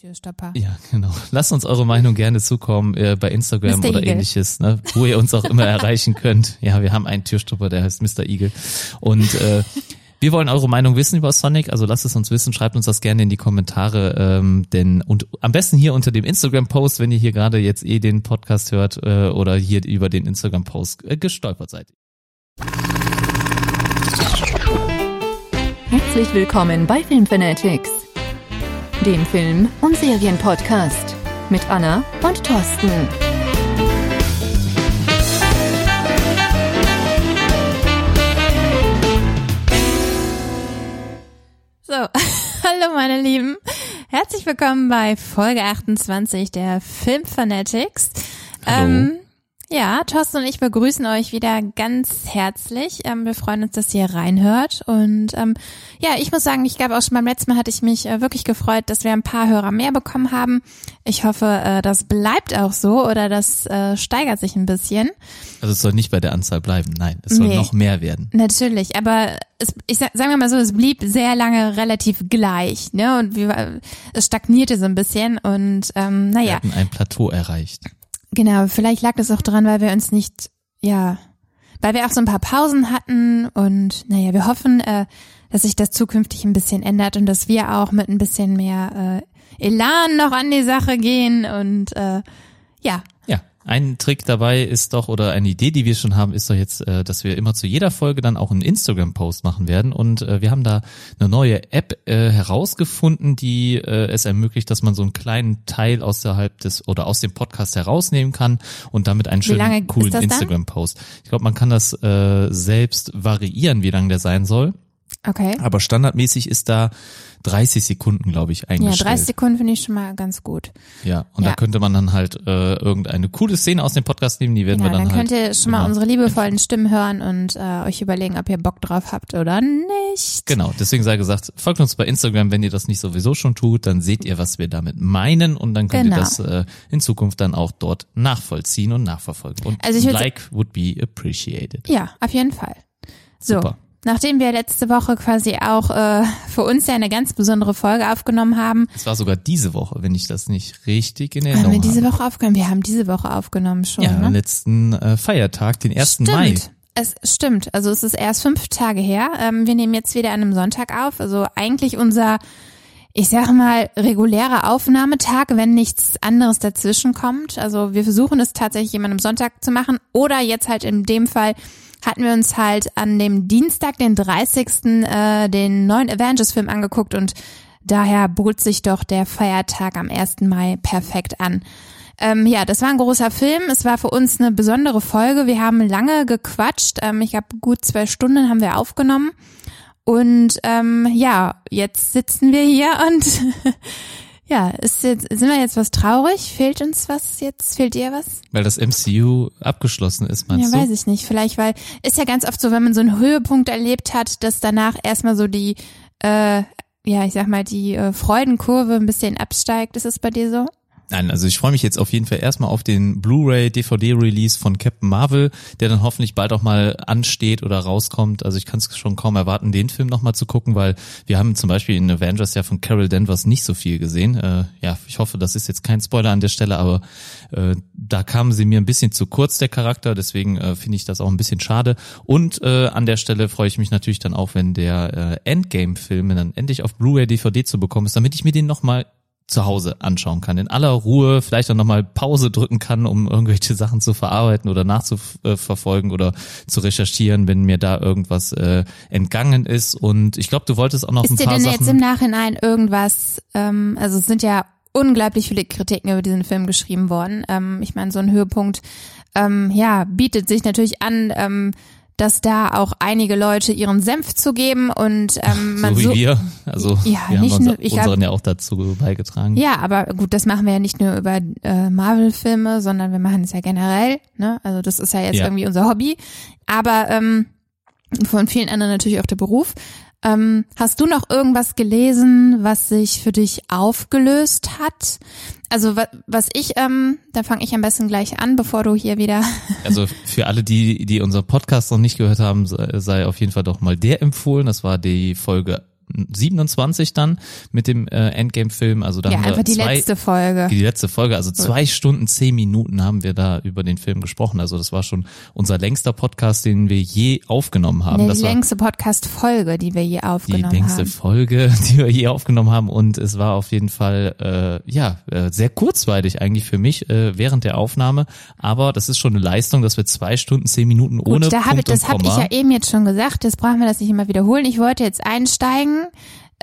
Türstopper. Ja, genau. Lasst uns eure Meinung gerne zukommen äh, bei Instagram Mr. oder Eagle. ähnliches, ne? wo ihr uns auch immer erreichen könnt. Ja, wir haben einen Türstopper, der heißt Mr. Eagle. Und äh, wir wollen eure Meinung wissen über Sonic, also lasst es uns wissen, schreibt uns das gerne in die Kommentare, ähm, denn und am besten hier unter dem Instagram-Post, wenn ihr hier gerade jetzt eh den Podcast hört äh, oder hier über den Instagram-Post äh, gestolpert seid. Herzlich willkommen bei Filmfanatics, dem Film- und Serienpodcast mit Anna und Thorsten. So, hallo meine Lieben. Herzlich willkommen bei Folge 28 der Film Fanatics. Hallo. Ähm, ja, Thorsten und ich begrüßen euch wieder ganz herzlich. Ähm, wir freuen uns, dass ihr reinhört. Und ähm, ja, ich muss sagen, ich glaube auch schon beim letzten Mal hatte ich mich äh, wirklich gefreut, dass wir ein paar Hörer mehr bekommen haben. Ich hoffe, äh, das bleibt auch so oder das äh, steigert sich ein bisschen. Also es soll nicht bei der Anzahl bleiben, nein, es soll Nee. noch mehr werden. Natürlich, aber es, ich sag, sagen wir mal so, es blieb sehr lange relativ gleich, ne? Und wir, es stagnierte so ein bisschen und ähm, Wir naja, hatten ein Plateau erreicht. Genau, vielleicht lag das auch dran, weil wir uns nicht, ja, weil wir auch so ein paar Pausen hatten und naja, wir hoffen, äh, dass sich das zukünftig ein bisschen ändert und dass wir auch mit ein bisschen mehr äh, Elan noch an die Sache gehen und äh, Ja, ein Trick dabei ist doch, oder eine Idee, die wir schon haben, ist doch jetzt, äh, dass wir immer zu jeder Folge dann auch einen Instagram-Post machen werden. Und äh, wir haben da eine neue App äh, herausgefunden, die es ermöglicht, dass man so einen kleinen Teil außerhalb des oder aus dem Podcast herausnehmen kann und damit einen schönen, coolen? Instagram-Post. Ich glaube, man kann das selbst variieren, wie lang der sein soll. Okay. Aber standardmäßig ist da 30 Sekunden, glaube ich, Ja, eingestellt. 30 Sekunden finde ich schon mal ganz gut. Ja, und Ja. da könnte man dann halt äh, irgendeine coole Szene aus dem Podcast nehmen, die werden Genau, wir dann, dann halt. könnt ihr schon mal unsere liebevollen Stimmen hören und äh, euch überlegen, ob ihr Bock drauf habt oder nicht. Genau, deswegen sei gesagt, folgt uns bei Instagram, wenn ihr das nicht sowieso schon tut, dann seht ihr, was wir damit meinen und dann könnt Genau. ihr das äh, in Zukunft dann auch dort nachvollziehen und nachverfolgen. Und Also ich like would be appreciated. Ja, auf jeden Fall. So, Super. Nachdem wir letzte Woche quasi auch äh, für uns ja eine ganz besondere Folge aufgenommen haben, Es war sogar diese Woche, wenn ich das nicht richtig in haben Erinnerung wir diese habe. Woche aufgenommen. Wir haben diese Woche aufgenommen schon. Ja, ne? am letzten äh, Feiertag, den 1. Stimmt. Mai. Es stimmt. Also es ist erst fünf Tage her. Ähm, wir nehmen jetzt wieder an einem Sonntag auf. Also eigentlich unser, ich sag mal, regulärer Aufnahmetag, wenn nichts anderes dazwischen kommt. Also wir versuchen es tatsächlich immer am Sonntag zu machen. Oder jetzt halt in dem Fall hatten wir uns halt an dem Dienstag, den 30. Äh, den neuen Avengers-Film angeguckt und daher bot sich doch der Feiertag am 1. Mai perfekt an. Ähm, ja, das war ein großer Film. Es war für uns eine besondere Folge. Wir haben lange gequatscht. Ähm, ich glaube, gut zwei Stunden haben wir aufgenommen. Und ähm, ja, jetzt sitzen wir hier und ja, ist jetzt, sind wir jetzt was traurig? Fehlt uns was jetzt? Fehlt dir was? Weil das MCU abgeschlossen ist, meinst ja, du? weiß ich nicht. Vielleicht, weil ist ja ganz oft so, wenn man so einen Höhepunkt erlebt hat, dass danach erstmal so die, äh, ja, ich sag mal, die äh, Freudenkurve ein bisschen absteigt. Ist es bei dir so? Nein, also ich freue mich jetzt auf jeden Fall erstmal auf den Blu-ray DVD Release von Captain Marvel, der dann hoffentlich bald auch mal ansteht oder rauskommt. Also ich kann es schon kaum erwarten, den Film nochmal zu gucken, weil wir haben zum Beispiel in Avengers ja von Carol Danvers nicht so viel gesehen. Äh, ja, ich hoffe, das ist jetzt kein Spoiler an der Stelle, aber äh, da kamen sie mir ein bisschen zu kurz, der Charakter, deswegen äh, finde ich das auch ein bisschen schade. Und äh, an der Stelle freue ich mich natürlich dann auch, wenn der äh, Endgame-Film dann endlich auf Blu-ray DVD zu bekommen ist, damit ich mir den nochmal zu Hause anschauen kann. In aller Ruhe, vielleicht auch nochmal Pause drücken kann, um irgendwelche Sachen zu verarbeiten oder nachzuverfolgen oder zu recherchieren, wenn mir da irgendwas äh, entgangen ist. Und ich glaube, du wolltest auch noch ein Ist dir paar denn Sachen. jetzt im Nachhinein irgendwas, ähm, also es sind ja unglaublich viele Kritiken über diesen Film geschrieben worden. Ähm, ich meine, so ein Höhepunkt, ähm, ja, bietet sich natürlich an, ähm, dass da auch einige Leute ihren Senf zu geben und ähm, man so wie so, wir. Also Ja, wir haben nicht unser, nur- ich hab- unseren ja auch dazu beigetragen. Ja, aber gut, das machen wir ja nicht nur über äh, Marvel-Filme, sondern wir machen es ja generell. Ne? Also das ist ja jetzt Ja. irgendwie unser Hobby. Aber ähm, von vielen anderen natürlich auch der Beruf. Ähm, hast du noch irgendwas gelesen, was sich für dich aufgelöst hat? Also was, ich, ähm, da fange ich am besten gleich an, bevor du hier wieder. Also für alle, die, die unseren Podcast noch nicht gehört haben, sei auf jeden Fall doch mal der empfohlen. Das war die Folge 27 dann mit dem äh, Endgame-Film. Also da Ja, haben wir einfach die zwei, letzte Folge. die letzte Folge, also zwei Stunden, zehn Minuten haben wir da über den Film gesprochen. Also das war schon unser längster Podcast, den wir je aufgenommen haben. Nee, die längste Podcast-Folge, die wir je die aufgenommen längste haben. Folge, die wir je aufgenommen haben und es war auf jeden Fall äh, ja äh, sehr kurzweilig eigentlich für mich äh, während der Aufnahme, aber das ist schon eine Leistung, dass wir zwei Stunden zehn Minuten ohne Gut, da hab Punkt das habe ich ja eben jetzt schon gesagt, das brauchen wir das nicht immer wiederholen. Ich wollte jetzt einsteigen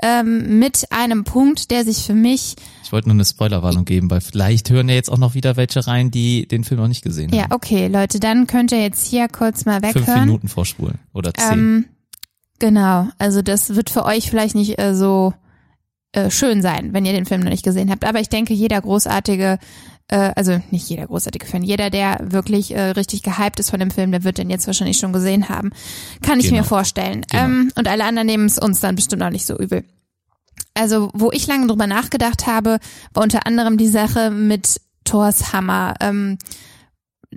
ähm, mit einem Punkt, der sich für mich, ich wollte nur eine Spoilerwarnung geben, weil vielleicht hören ja jetzt auch noch wieder welche rein, die den Film noch nicht gesehen ja haben. okay Leute, dann könnt ihr jetzt hier kurz mal Fünf weghören. Minuten vorspulen oder zehn. Ähm, genau, also das wird für euch vielleicht nicht äh, so äh, schön sein, wenn ihr den Film noch nicht gesehen habt. Aber ich denke, jeder großartige, äh, also nicht jeder großartige Fan, jeder, der wirklich äh, richtig gehypt ist von dem Film, der wird den jetzt wahrscheinlich schon gesehen haben. Kann ich Genau. mir vorstellen. Genau. Ähm, und alle anderen nehmen es uns dann bestimmt auch nicht so übel. Also, wo ich lange drüber nachgedacht habe, war unter anderem die Sache mit Thors Hammer. Ähm,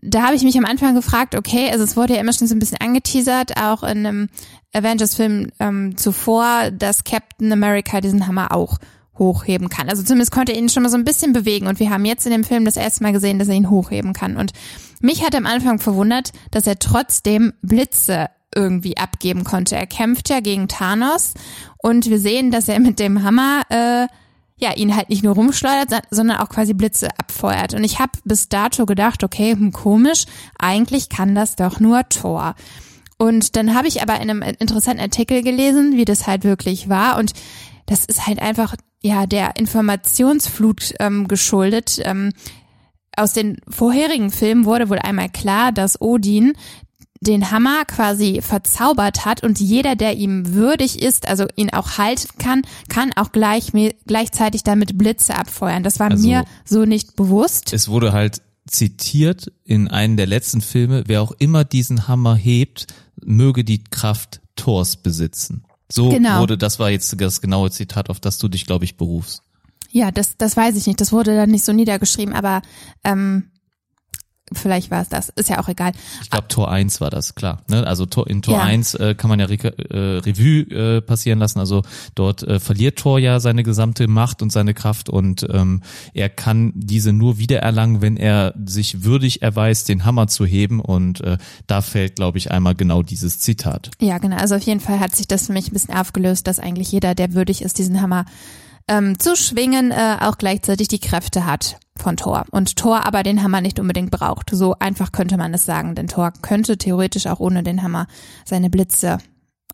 da habe ich mich am Anfang gefragt, okay, also es wurde ja immer schon so ein bisschen angeteasert, auch in einem Avengers-Film ähm, zuvor, dass Captain America diesen Hammer auch hochheben kann. Also zumindest konnte er ihn schon mal so ein bisschen bewegen und wir haben jetzt in dem Film das erste Mal gesehen, dass er ihn hochheben kann. Und mich hat am Anfang verwundert, dass er trotzdem Blitze irgendwie abgeben konnte. Er kämpft ja gegen Thanos und wir sehen, dass er mit dem Hammer äh, ja, ihn halt nicht nur rumschleudert, so- sondern auch quasi Blitze abfeuert. Und ich habe bis dato gedacht, okay, hm, komisch, eigentlich kann das doch nur Thor. Und dann habe ich aber in einem interessanten Artikel gelesen, wie das halt wirklich war. Und das ist halt einfach ja der Informationsflut ähm, geschuldet. Ähm, aus den vorherigen Filmen wurde wohl einmal klar, dass Odin den Hammer quasi verzaubert hat und jeder, der ihm würdig ist, also ihn auch halten kann, kann auch gleich, gleichzeitig damit Blitze abfeuern. Das war Also- mir so nicht bewusst. Es wurde halt zitiert in einem der letzten Filme, wer auch immer diesen Hammer hebt, möge die Kraft Thors besitzen. So Genau. wurde, das war jetzt das genaue Zitat, auf das du dich, glaube ich, berufst. Ja, das, das weiß ich nicht. Das wurde dann nicht so niedergeschrieben, aber ähm, vielleicht war es das. Ist ja auch egal. Ich glaube, Tor 1 war das, klar. Ne? Also Tor, in Tor Ja. 1 äh, kann man ja Re äh, Revue äh, passieren lassen. Also dort äh, verliert Tor ja seine gesamte Macht und seine Kraft und ähm, er kann diese nur wiedererlangen, wenn er sich würdig erweist, den Hammer zu heben. Und äh, da fällt, glaube ich, einmal genau dieses Zitat. Ja, genau. Also auf jeden Fall hat sich das für mich ein bisschen aufgelöst, dass eigentlich jeder, der würdig ist, diesen Hammer ähm, zu schwingen, äh, auch gleichzeitig die Kräfte hat von Thor. Und Thor aber den Hammer nicht unbedingt braucht. So einfach könnte man es sagen, denn Thor könnte theoretisch auch ohne den Hammer seine Blitze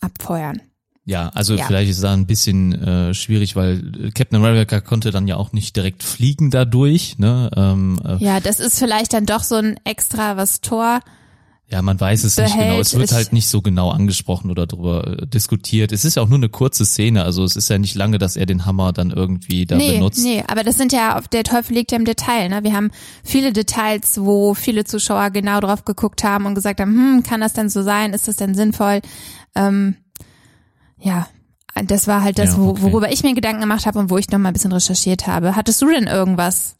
abfeuern. Ja, also Ja. vielleicht ist da ein bisschen äh, schwierig, weil Captain America konnte dann ja auch nicht direkt fliegen dadurch. Ne? Ähm, äh, Ja, das ist vielleicht dann doch so ein Extra, was Thor Ja, man weiß es nicht behält. genau. Es wird halt nicht so genau angesprochen oder darüber äh, diskutiert. Es ist ja auch nur eine kurze Szene, also es ist ja nicht lange, dass er den Hammer dann irgendwie da nee, benutzt. Nee, aber das sind ja, der Teufel liegt ja im Detail. Ne? Wir haben viele Details, wo viele Zuschauer genau drauf geguckt haben und gesagt haben, hm, kann das denn so sein? Ist das denn sinnvoll? Ähm, ja, das war halt das, Ja, okay. worüber ich mir Gedanken gemacht habe und wo ich noch mal ein bisschen recherchiert habe. Hattest du denn irgendwas,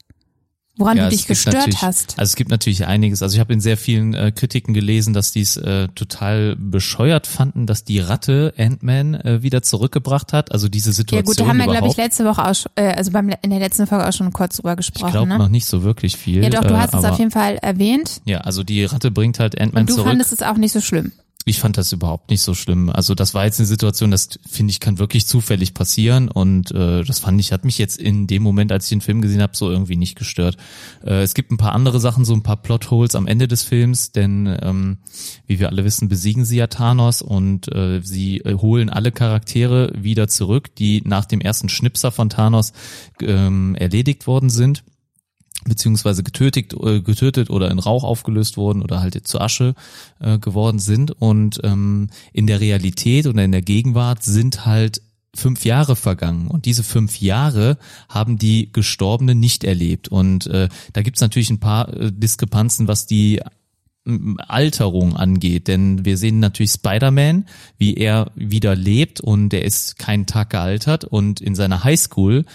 woran Ja, du es dich gestört hast? Also es gibt natürlich einiges. Also ich habe in sehr vielen äh, Kritiken gelesen, dass die es äh, total bescheuert fanden, dass die Ratte Ant-Man äh, wieder zurückgebracht hat. Also diese Ja Situation gut, da haben wir, glaube ich, letzte Woche auch, äh, also beim, in der letzten Folge auch schon kurz drüber ich gesprochen. glaube ne? noch nicht so wirklich viel. Ja doch, du äh, hast es aber, auf jeden Fall erwähnt Ja, also die Ratte bringt halt Ant-Man und du zurück. fandest es auch nicht so schlimm. Ich fand das überhaupt nicht so schlimm. Also das war jetzt eine Situation, das finde ich kann wirklich zufällig passieren und äh, das fand ich hat mich jetzt in dem Moment, als ich den Film gesehen habe, so irgendwie nicht gestört. Äh, es gibt ein paar andere Sachen, so ein paar Plotholes am Ende des Films, denn ähm, wie wir alle wissen, besiegen sie ja Thanos und äh, sie äh, holen alle Charaktere wieder zurück, die nach dem ersten Schnipser von Thanos ähm, erledigt worden sind beziehungsweise getötet, äh, getötet oder in Rauch aufgelöst wurden oder halt zu Asche äh, geworden sind. Und ähm, in der Realität oder in der Gegenwart sind halt fünf Jahre vergangen und diese fünf Jahre haben die Gestorbenen nicht erlebt. Und äh, da gibt's natürlich ein paar äh, Diskrepanzen, was die Alterung angeht, denn wir sehen natürlich Spider-Man, wie er wieder lebt und er ist keinen Tag gealtert und in seiner Highschool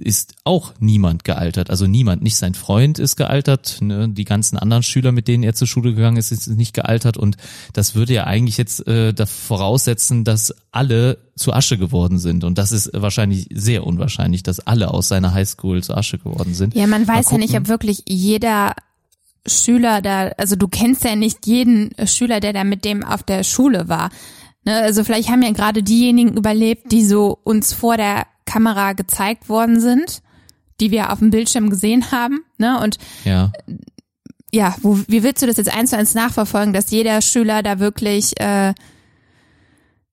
ist auch niemand gealtert. Also niemand, nicht sein Freund ist gealtert, ne? die ganzen anderen Schüler, mit denen er zur Schule gegangen ist, ist nicht gealtert. Und das würde ja eigentlich jetzt äh, da voraussetzen, dass alle zu Asche geworden sind. Und das ist wahrscheinlich sehr unwahrscheinlich, dass alle aus seiner Highschool zu Asche geworden sind. Ja, man weiß ja nicht, ob wirklich jeder Schüler da, also du kennst ja nicht jeden Schüler, der da mit dem auf der Schule war. Ne, also vielleicht haben ja gerade diejenigen überlebt, die so uns vor der Kamera gezeigt worden sind, die wir auf dem Bildschirm gesehen haben. Ne? Und ja, ja wo, wie willst du das jetzt eins zu eins nachverfolgen, dass jeder Schüler da wirklich äh,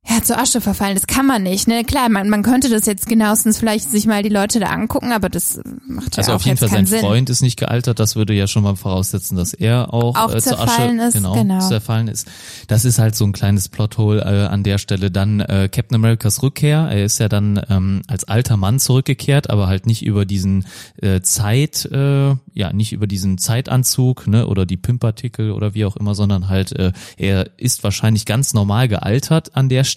ja, zur Asche verfallen, das kann man nicht. Ne? Klar, man, man könnte das jetzt genauestens vielleicht sich mal die Leute da angucken, aber das macht ja also auch auf jeden Fall sein Sinn. Freund ist nicht gealtert, das würde ja schon mal voraussetzen, dass er auch, Auch äh, zur Asche ist, genau, genau. zerfallen ist. Das ist halt so ein kleines Plothole äh, an der Stelle. Dann äh, Captain Americas Rückkehr. Er ist ja dann ähm, als alter Mann zurückgekehrt, aber halt nicht über diesen äh, Zeit, äh, ja, nicht über diesen Zeitanzug, ne, oder die Pimpartikel oder wie auch immer, sondern halt äh, er ist wahrscheinlich ganz normal gealtert an der Stelle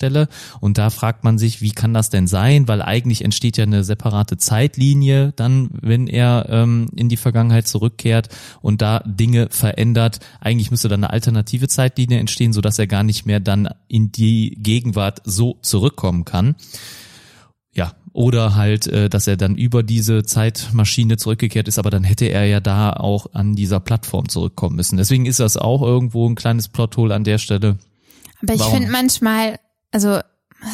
und da fragt man sich, wie kann das denn sein? Weil eigentlich entsteht ja eine separate Zeitlinie dann, wenn er ähm, in die Vergangenheit zurückkehrt und da Dinge verändert. Eigentlich müsste dann eine alternative Zeitlinie entstehen, sodass er gar nicht mehr dann in die Gegenwart so zurückkommen kann. Ja, oder halt, äh, dass er dann über diese Zeitmaschine zurückgekehrt ist, aber dann hätte er ja da auch an dieser Plattform zurückkommen müssen. Deswegen ist das auch irgendwo ein kleines Plothole an der Stelle. Aber ich finde manchmal, also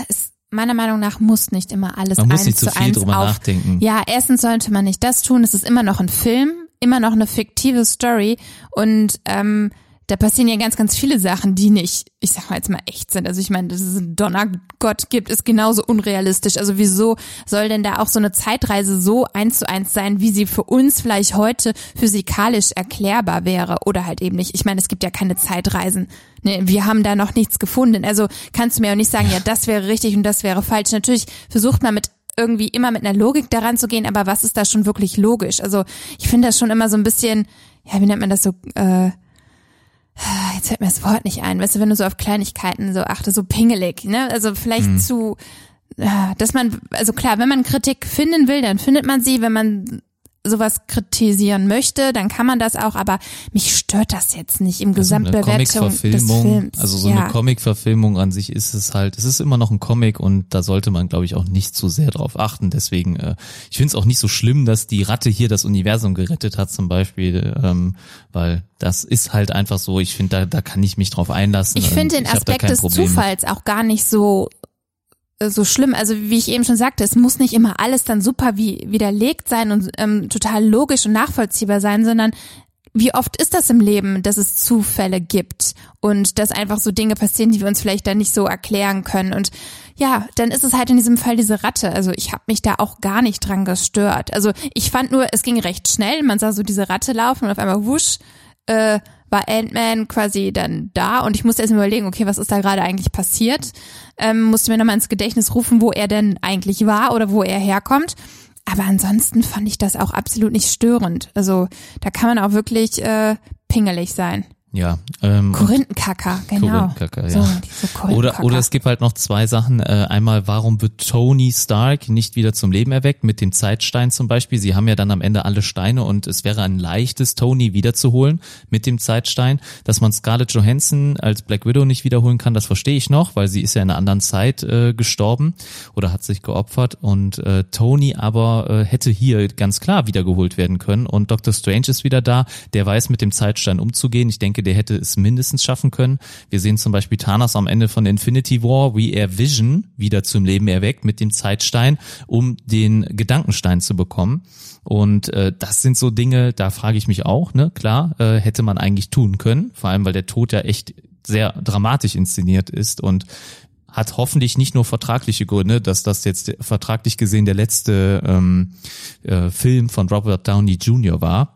es, meiner Meinung nach muss nicht immer alles Man muss eins nicht zu zu viel eins drüber auf. nachdenken. Ja, erstens sollte man nicht das tun. Es ist immer noch ein Film, immer noch eine fiktive Story und ähm, da passieren ja ganz, ganz viele Sachen, die nicht, ich sag mal jetzt mal echt sind. Also ich meine, dass es einen Donnergott gibt, ist genauso unrealistisch. Also wieso soll denn da auch so eine Zeitreise so eins zu eins sein, wie sie für uns vielleicht heute physikalisch erklärbar wäre oder halt eben nicht. Ich meine, es gibt ja keine Zeitreisen. Ne, wir haben da noch nichts gefunden. Also kannst du mir auch nicht sagen, ja, das wäre richtig und das wäre falsch. Natürlich versucht man mit irgendwie immer mit einer Logik daran zu gehen, aber was ist da schon wirklich logisch? Also ich finde das schon immer so ein bisschen, ja, wie nennt man das so, äh, jetzt fällt mir das Wort nicht ein, weißt du, wenn du so auf Kleinigkeiten so achte, so pingelig, ne? Also vielleicht zu, ja, dass man, also klar, wenn man Kritik finden will, dann findet man sie, wenn man sowas kritisieren möchte, dann kann man das auch, aber mich stört das jetzt nicht im Also Gesamtbewertung des Comic-Verfilmung, Films. also so ja. eine Comic-Verfilmung an sich ist es halt, es ist immer noch ein Comic und da sollte man, glaube ich, auch nicht zu sehr drauf achten. Deswegen, äh, ich finde es auch nicht so schlimm, dass die Ratte hier das Universum gerettet hat, zum Beispiel, ähm, weil das ist halt einfach so. Ich finde, da, da kann ich mich drauf einlassen. Ich finde den Aspekt des. Zufalls auch gar nicht so so schlimm. Also wie ich eben schon sagte, es muss nicht immer alles dann super wie widerlegt sein und ähm, total logisch und nachvollziehbar sein, sondern wie oft ist das im Leben, dass es Zufälle gibt und dass einfach so Dinge passieren, die wir uns vielleicht dann nicht so erklären können. Und ja, dann ist es halt in diesem Fall diese Ratte. Also ich habe mich da auch gar nicht dran gestört. Also ich fand nur, es ging recht schnell. Man sah so diese Ratte laufen und auf einmal wusch, äh, war Ant-Man quasi dann da und ich musste erst mal überlegen, okay, was ist da gerade eigentlich passiert? Ähm, musste mir nochmal ins Gedächtnis rufen, wo er denn eigentlich war oder wo er herkommt. Aber ansonsten fand ich das auch absolut nicht störend. Also da kann man auch wirklich äh, pingelig sein. Ja, ähm, Korinthenkacker, genau. Korinthenkacker, So, ja. Oder, Korinthenkacker. oder es gibt halt noch zwei Sachen. Äh, einmal, warum wird Tony Stark nicht wieder zum Leben erweckt? Mit dem Zeitstein zum Beispiel. Sie haben ja dann am Ende alle Steine und es wäre ein leichtes, Tony wiederzuholen mit dem Zeitstein. Dass man Scarlett Johansson als Black Widow nicht wiederholen kann, das verstehe ich noch, weil sie ist ja in einer anderen Zeit äh, gestorben oder hat sich geopfert. Und äh, Tony aber äh, hätte hier ganz klar wiedergeholt werden können. Und Doctor Strange ist wieder da. Der weiß mit dem Zeitstein umzugehen. Ich denke, der hätte es mindestens schaffen können. Wir sehen zum Beispiel Thanos am Ende von Infinity War, wie er Vision wieder zum Leben erweckt mit dem Zeitstein, um den Gedankenstein zu bekommen. Und äh, das sind so Dinge, da frage ich mich auch, ne, klar, äh, hätte man eigentlich tun können, vor allem weil der Tod ja echt sehr dramatisch inszeniert ist und hat hoffentlich nicht nur vertragliche Gründe, dass das jetzt vertraglich gesehen der letzte ähm, äh, Film von Robert Downey Jr. war,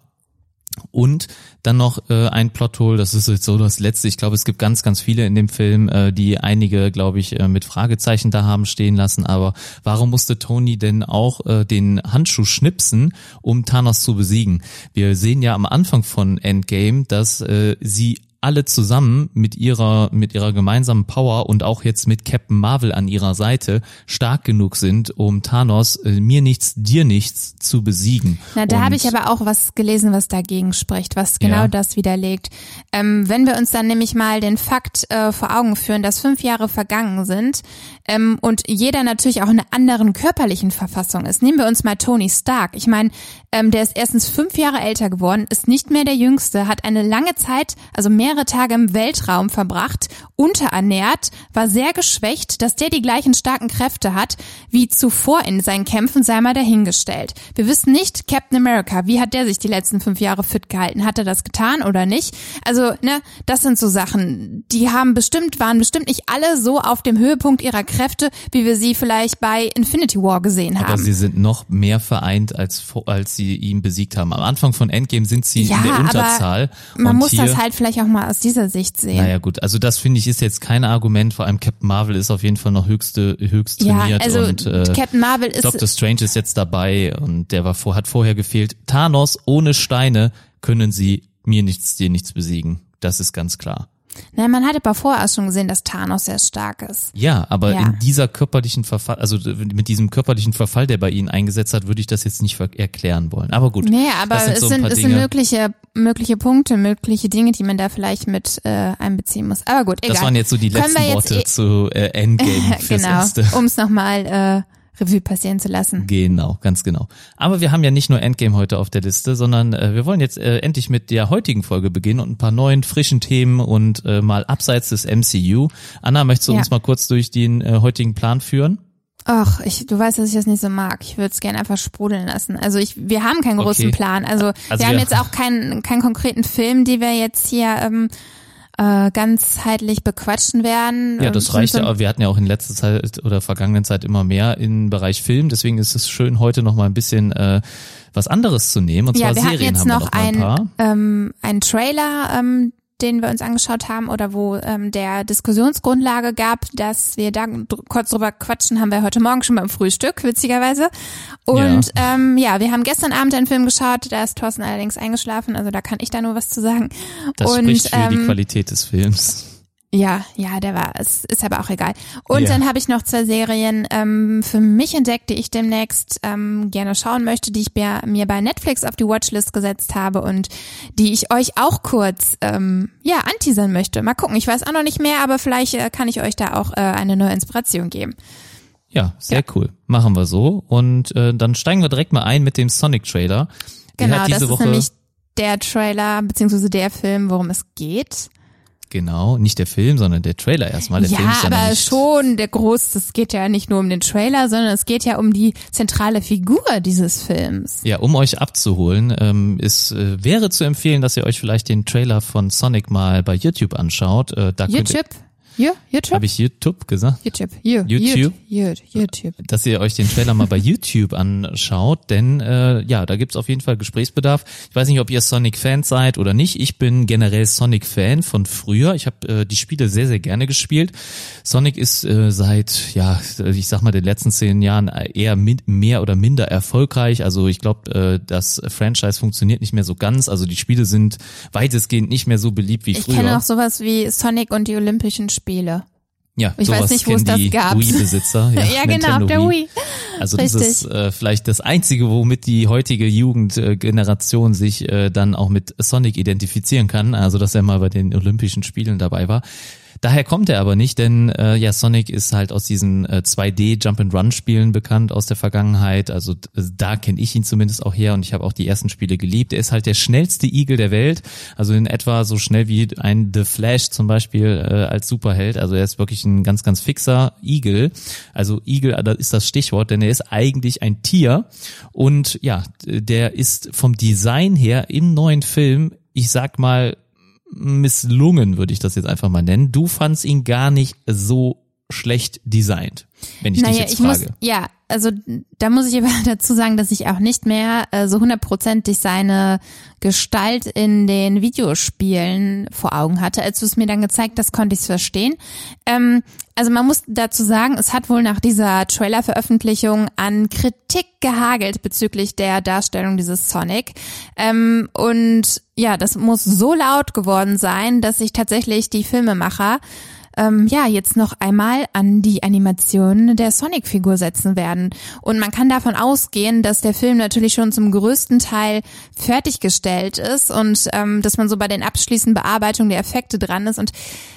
und dann noch äh, ein Plothole, das ist jetzt so das letzte. Ich glaube, es gibt ganz, ganz viele in dem Film, äh, die einige, glaube ich, äh, mit Fragezeichen da haben stehen lassen. Aber warum musste Tony denn auch äh, den Handschuh schnipsen, um Thanos zu besiegen? Wir sehen ja am Anfang von Endgame, dass äh, sie alle zusammen mit ihrer, mit ihrer gemeinsamen Power und auch jetzt mit Captain Marvel an ihrer Seite stark genug sind, um Thanos äh, mir nichts, dir nichts zu besiegen. Na, da habe ich aber auch was gelesen, was dagegen spricht, was genau Ja. das widerlegt. Ähm, wenn wir uns dann nämlich mal den Fakt äh, vor Augen führen, dass fünf Jahre vergangen sind ähm, und jeder natürlich auch in einer anderen körperlichen Verfassung ist. Nehmen wir uns mal Tony Stark. Ich meine, ähm, der ist erstens fünf Jahre älter geworden, ist nicht mehr der Jüngste, hat eine lange Zeit, also mehrere Tage im Weltraum verbracht, unterernährt, war sehr geschwächt, dass der die gleichen starken Kräfte hat wie zuvor in seinen Kämpfen, sei mal dahingestellt. Wir wissen nicht, Captain America, wie hat der sich die letzten fünf Jahre fit gehalten? Hat er das getan oder nicht? Also, ne, das sind so Sachen, die haben bestimmt, waren bestimmt nicht alle so auf dem Höhepunkt ihrer Kräfte, wie wir sie vielleicht bei Infinity War gesehen Aber haben. sie sind noch mehr vereint, als, als sie ihn besiegt haben. Am Anfang von Endgame sind sie Ja, in der aber Unterzahl. Man muss das halt vielleicht auch mal aus dieser Sicht sehen. Naja gut, also das finde ich ist jetzt kein Argument, vor allem Captain Marvel ist auf jeden Fall noch höchste, höchst ja, trainiert also und äh, Captain Marvel ist Doctor Strange ist jetzt dabei und der war vor, hat vorher gefehlt. Thanos ohne Steine können sie mir nichts, dir nichts besiegen. Das ist ganz klar. Na, man hatte aber vorher schon gesehen, dass Thanos sehr stark ist. Ja, aber Ja. in dieser körperlichen Verfall, also mit diesem körperlichen Verfall, der bei Ihnen eingesetzt hat, würde ich das jetzt nicht erklären wollen. Aber gut. Nee, aber sind es so sind, es sind mögliche, mögliche Punkte, mögliche Dinge, die man da vielleicht mit äh, einbeziehen muss. Aber gut, egal. Das waren jetzt so die letzten Worte eh- zu äh, Endgame fürs genau, um es nochmal äh, Revue passieren zu lassen. Genau, ganz genau. Aber wir haben ja nicht nur Endgame heute auf der Liste, sondern äh, wir wollen jetzt äh, endlich mit der heutigen Folge beginnen und ein paar neuen, frischen Themen und äh, mal abseits des MCU. Anna, möchtest du Ja. uns mal kurz durch den äh, heutigen Plan führen? Ach, ich, du weißt, dass ich das nicht so mag. Ich würde es gerne einfach sprudeln lassen. Also ich, wir haben keinen großen Okay. Plan. Also, Also wir haben wir- jetzt auch keinen, keinen konkreten Film, die wir jetzt hier ähm, äh, ganzheitlich bequatschen werden. Ja, das reicht ja. Wir hatten ja auch in letzter Zeit oder vergangenen Zeit immer mehr im Bereich Film. Deswegen ist es schön, heute noch mal ein bisschen äh, was anderes zu nehmen. Und Ja, zwar wir hatten Serien jetzt haben wir noch noch ein paar. ein, ähm, einen Trailer, ähm, den wir uns angeschaut haben oder wo ähm, der Diskussionsgrundlage gab, dass wir da kurz drüber quatschen, haben wir heute Morgen schon beim Frühstück, witzigerweise. Und ja, ähm, ja wir haben gestern Abend einen Film geschaut, da ist Thorsten allerdings eingeschlafen, also da kann ich da nur was zu sagen. Das Und, spricht für die ähm, Qualität des Films. Ja, ja, der war, es ist aber auch egal. Und Ja. dann habe ich noch zwei Serien ähm, für mich entdeckt, die ich demnächst ähm, gerne schauen möchte, die ich mir, mir bei Netflix auf die Watchlist gesetzt habe und die ich euch auch kurz ähm, ja anteasern möchte. Mal gucken, ich weiß auch noch nicht mehr, aber vielleicht äh, kann ich euch da auch äh, eine neue Inspiration geben. Ja, sehr Ja. cool. Machen wir so. Und äh, dann steigen wir direkt mal ein mit dem Sonic-Trailer. Genau, das ist Woche, nämlich der Trailer beziehungsweise der Film, worum es geht. Genau, nicht der Film, sondern der Trailer erstmal. Der ja, Film ist ja aber schon der groß, es geht ja nicht nur um den Trailer, sondern es geht ja um die zentrale Figur dieses Films. Ja, um euch abzuholen, ähm, es äh, wäre zu empfehlen, dass ihr euch vielleicht den Trailer von Sonic mal bei YouTube anschaut. Äh, da könnt ihr, YouTube? Ja, YouTube? habe ich YouTube gesagt? YouTube. You, YouTube? You, YouTube. dass ihr euch den Trailer mal bei YouTube anschaut, denn äh, ja, da gibt's auf jeden Fall Gesprächsbedarf. Ich weiß nicht, ob ihr Sonic-Fans seid oder nicht. Ich bin generell Sonic-Fan von früher. Ich habe äh, die Spiele sehr, sehr gerne gespielt. Sonic ist äh, seit, ja, ich sag mal, den letzten zehn Jahren eher min mehr oder minder erfolgreich. Also ich glaube, äh, das Franchise funktioniert nicht mehr so ganz. Also die Spiele sind weitestgehend nicht mehr so beliebt wie Ich früher. kenne auch sowas wie Sonic und die Olympischen Spiele. Ja, ich weiß nicht, wo es das gab. Wii-Besitzer. Ja, Ja, genau, auf der Wii. Also das Richtig. ist äh, vielleicht das Einzige, womit die heutige Jugendgeneration sich äh, dann auch mit Sonic identifizieren kann. Also dass er mal bei den Olympischen Spielen dabei war. Daher kommt er aber nicht, denn äh, ja, Sonic ist halt aus diesen äh, 2D Jump-and-Run-Spielen bekannt aus der Vergangenheit. Also d- da kenne ich ihn zumindest auch her und ich habe auch die ersten Spiele geliebt. Er ist halt der schnellste Igel der Welt, also in etwa so schnell wie ein The Flash zum Beispiel äh, als Superheld. Also er ist wirklich ein ganz, ganz fixer Igel. Also Igel das ist das Stichwort, denn er ist eigentlich ein Tier und ja, der ist vom Design her im neuen Film, ich sag mal, misslungen, würde ich das jetzt einfach mal nennen. Du fandst ihn gar nicht so schlecht designt, wenn ich naja, dich jetzt frage. muss, ja, also da muss ich aber dazu sagen, dass ich auch nicht mehr äh, so hundertprozentig seine Gestalt in den Videospielen vor Augen hatte. Als du es mir dann gezeigt hast, konnte ich es verstehen. Ähm, also man muss dazu sagen, es hat wohl nach dieser Trailer-Veröffentlichung an Kritik gehagelt bezüglich der Darstellung dieses Sonic. Ähm, und ja, das muss so laut geworden sein, dass sich tatsächlich die Filmemacher ähm, ja jetzt noch einmal an die Animation der Sonic-Figur setzen werden. Und man kann davon ausgehen, dass der Film natürlich schon zum größten Teil fertiggestellt ist und ähm, dass man so bei den abschließenden Bearbeitungen der Effekte dran ist. Und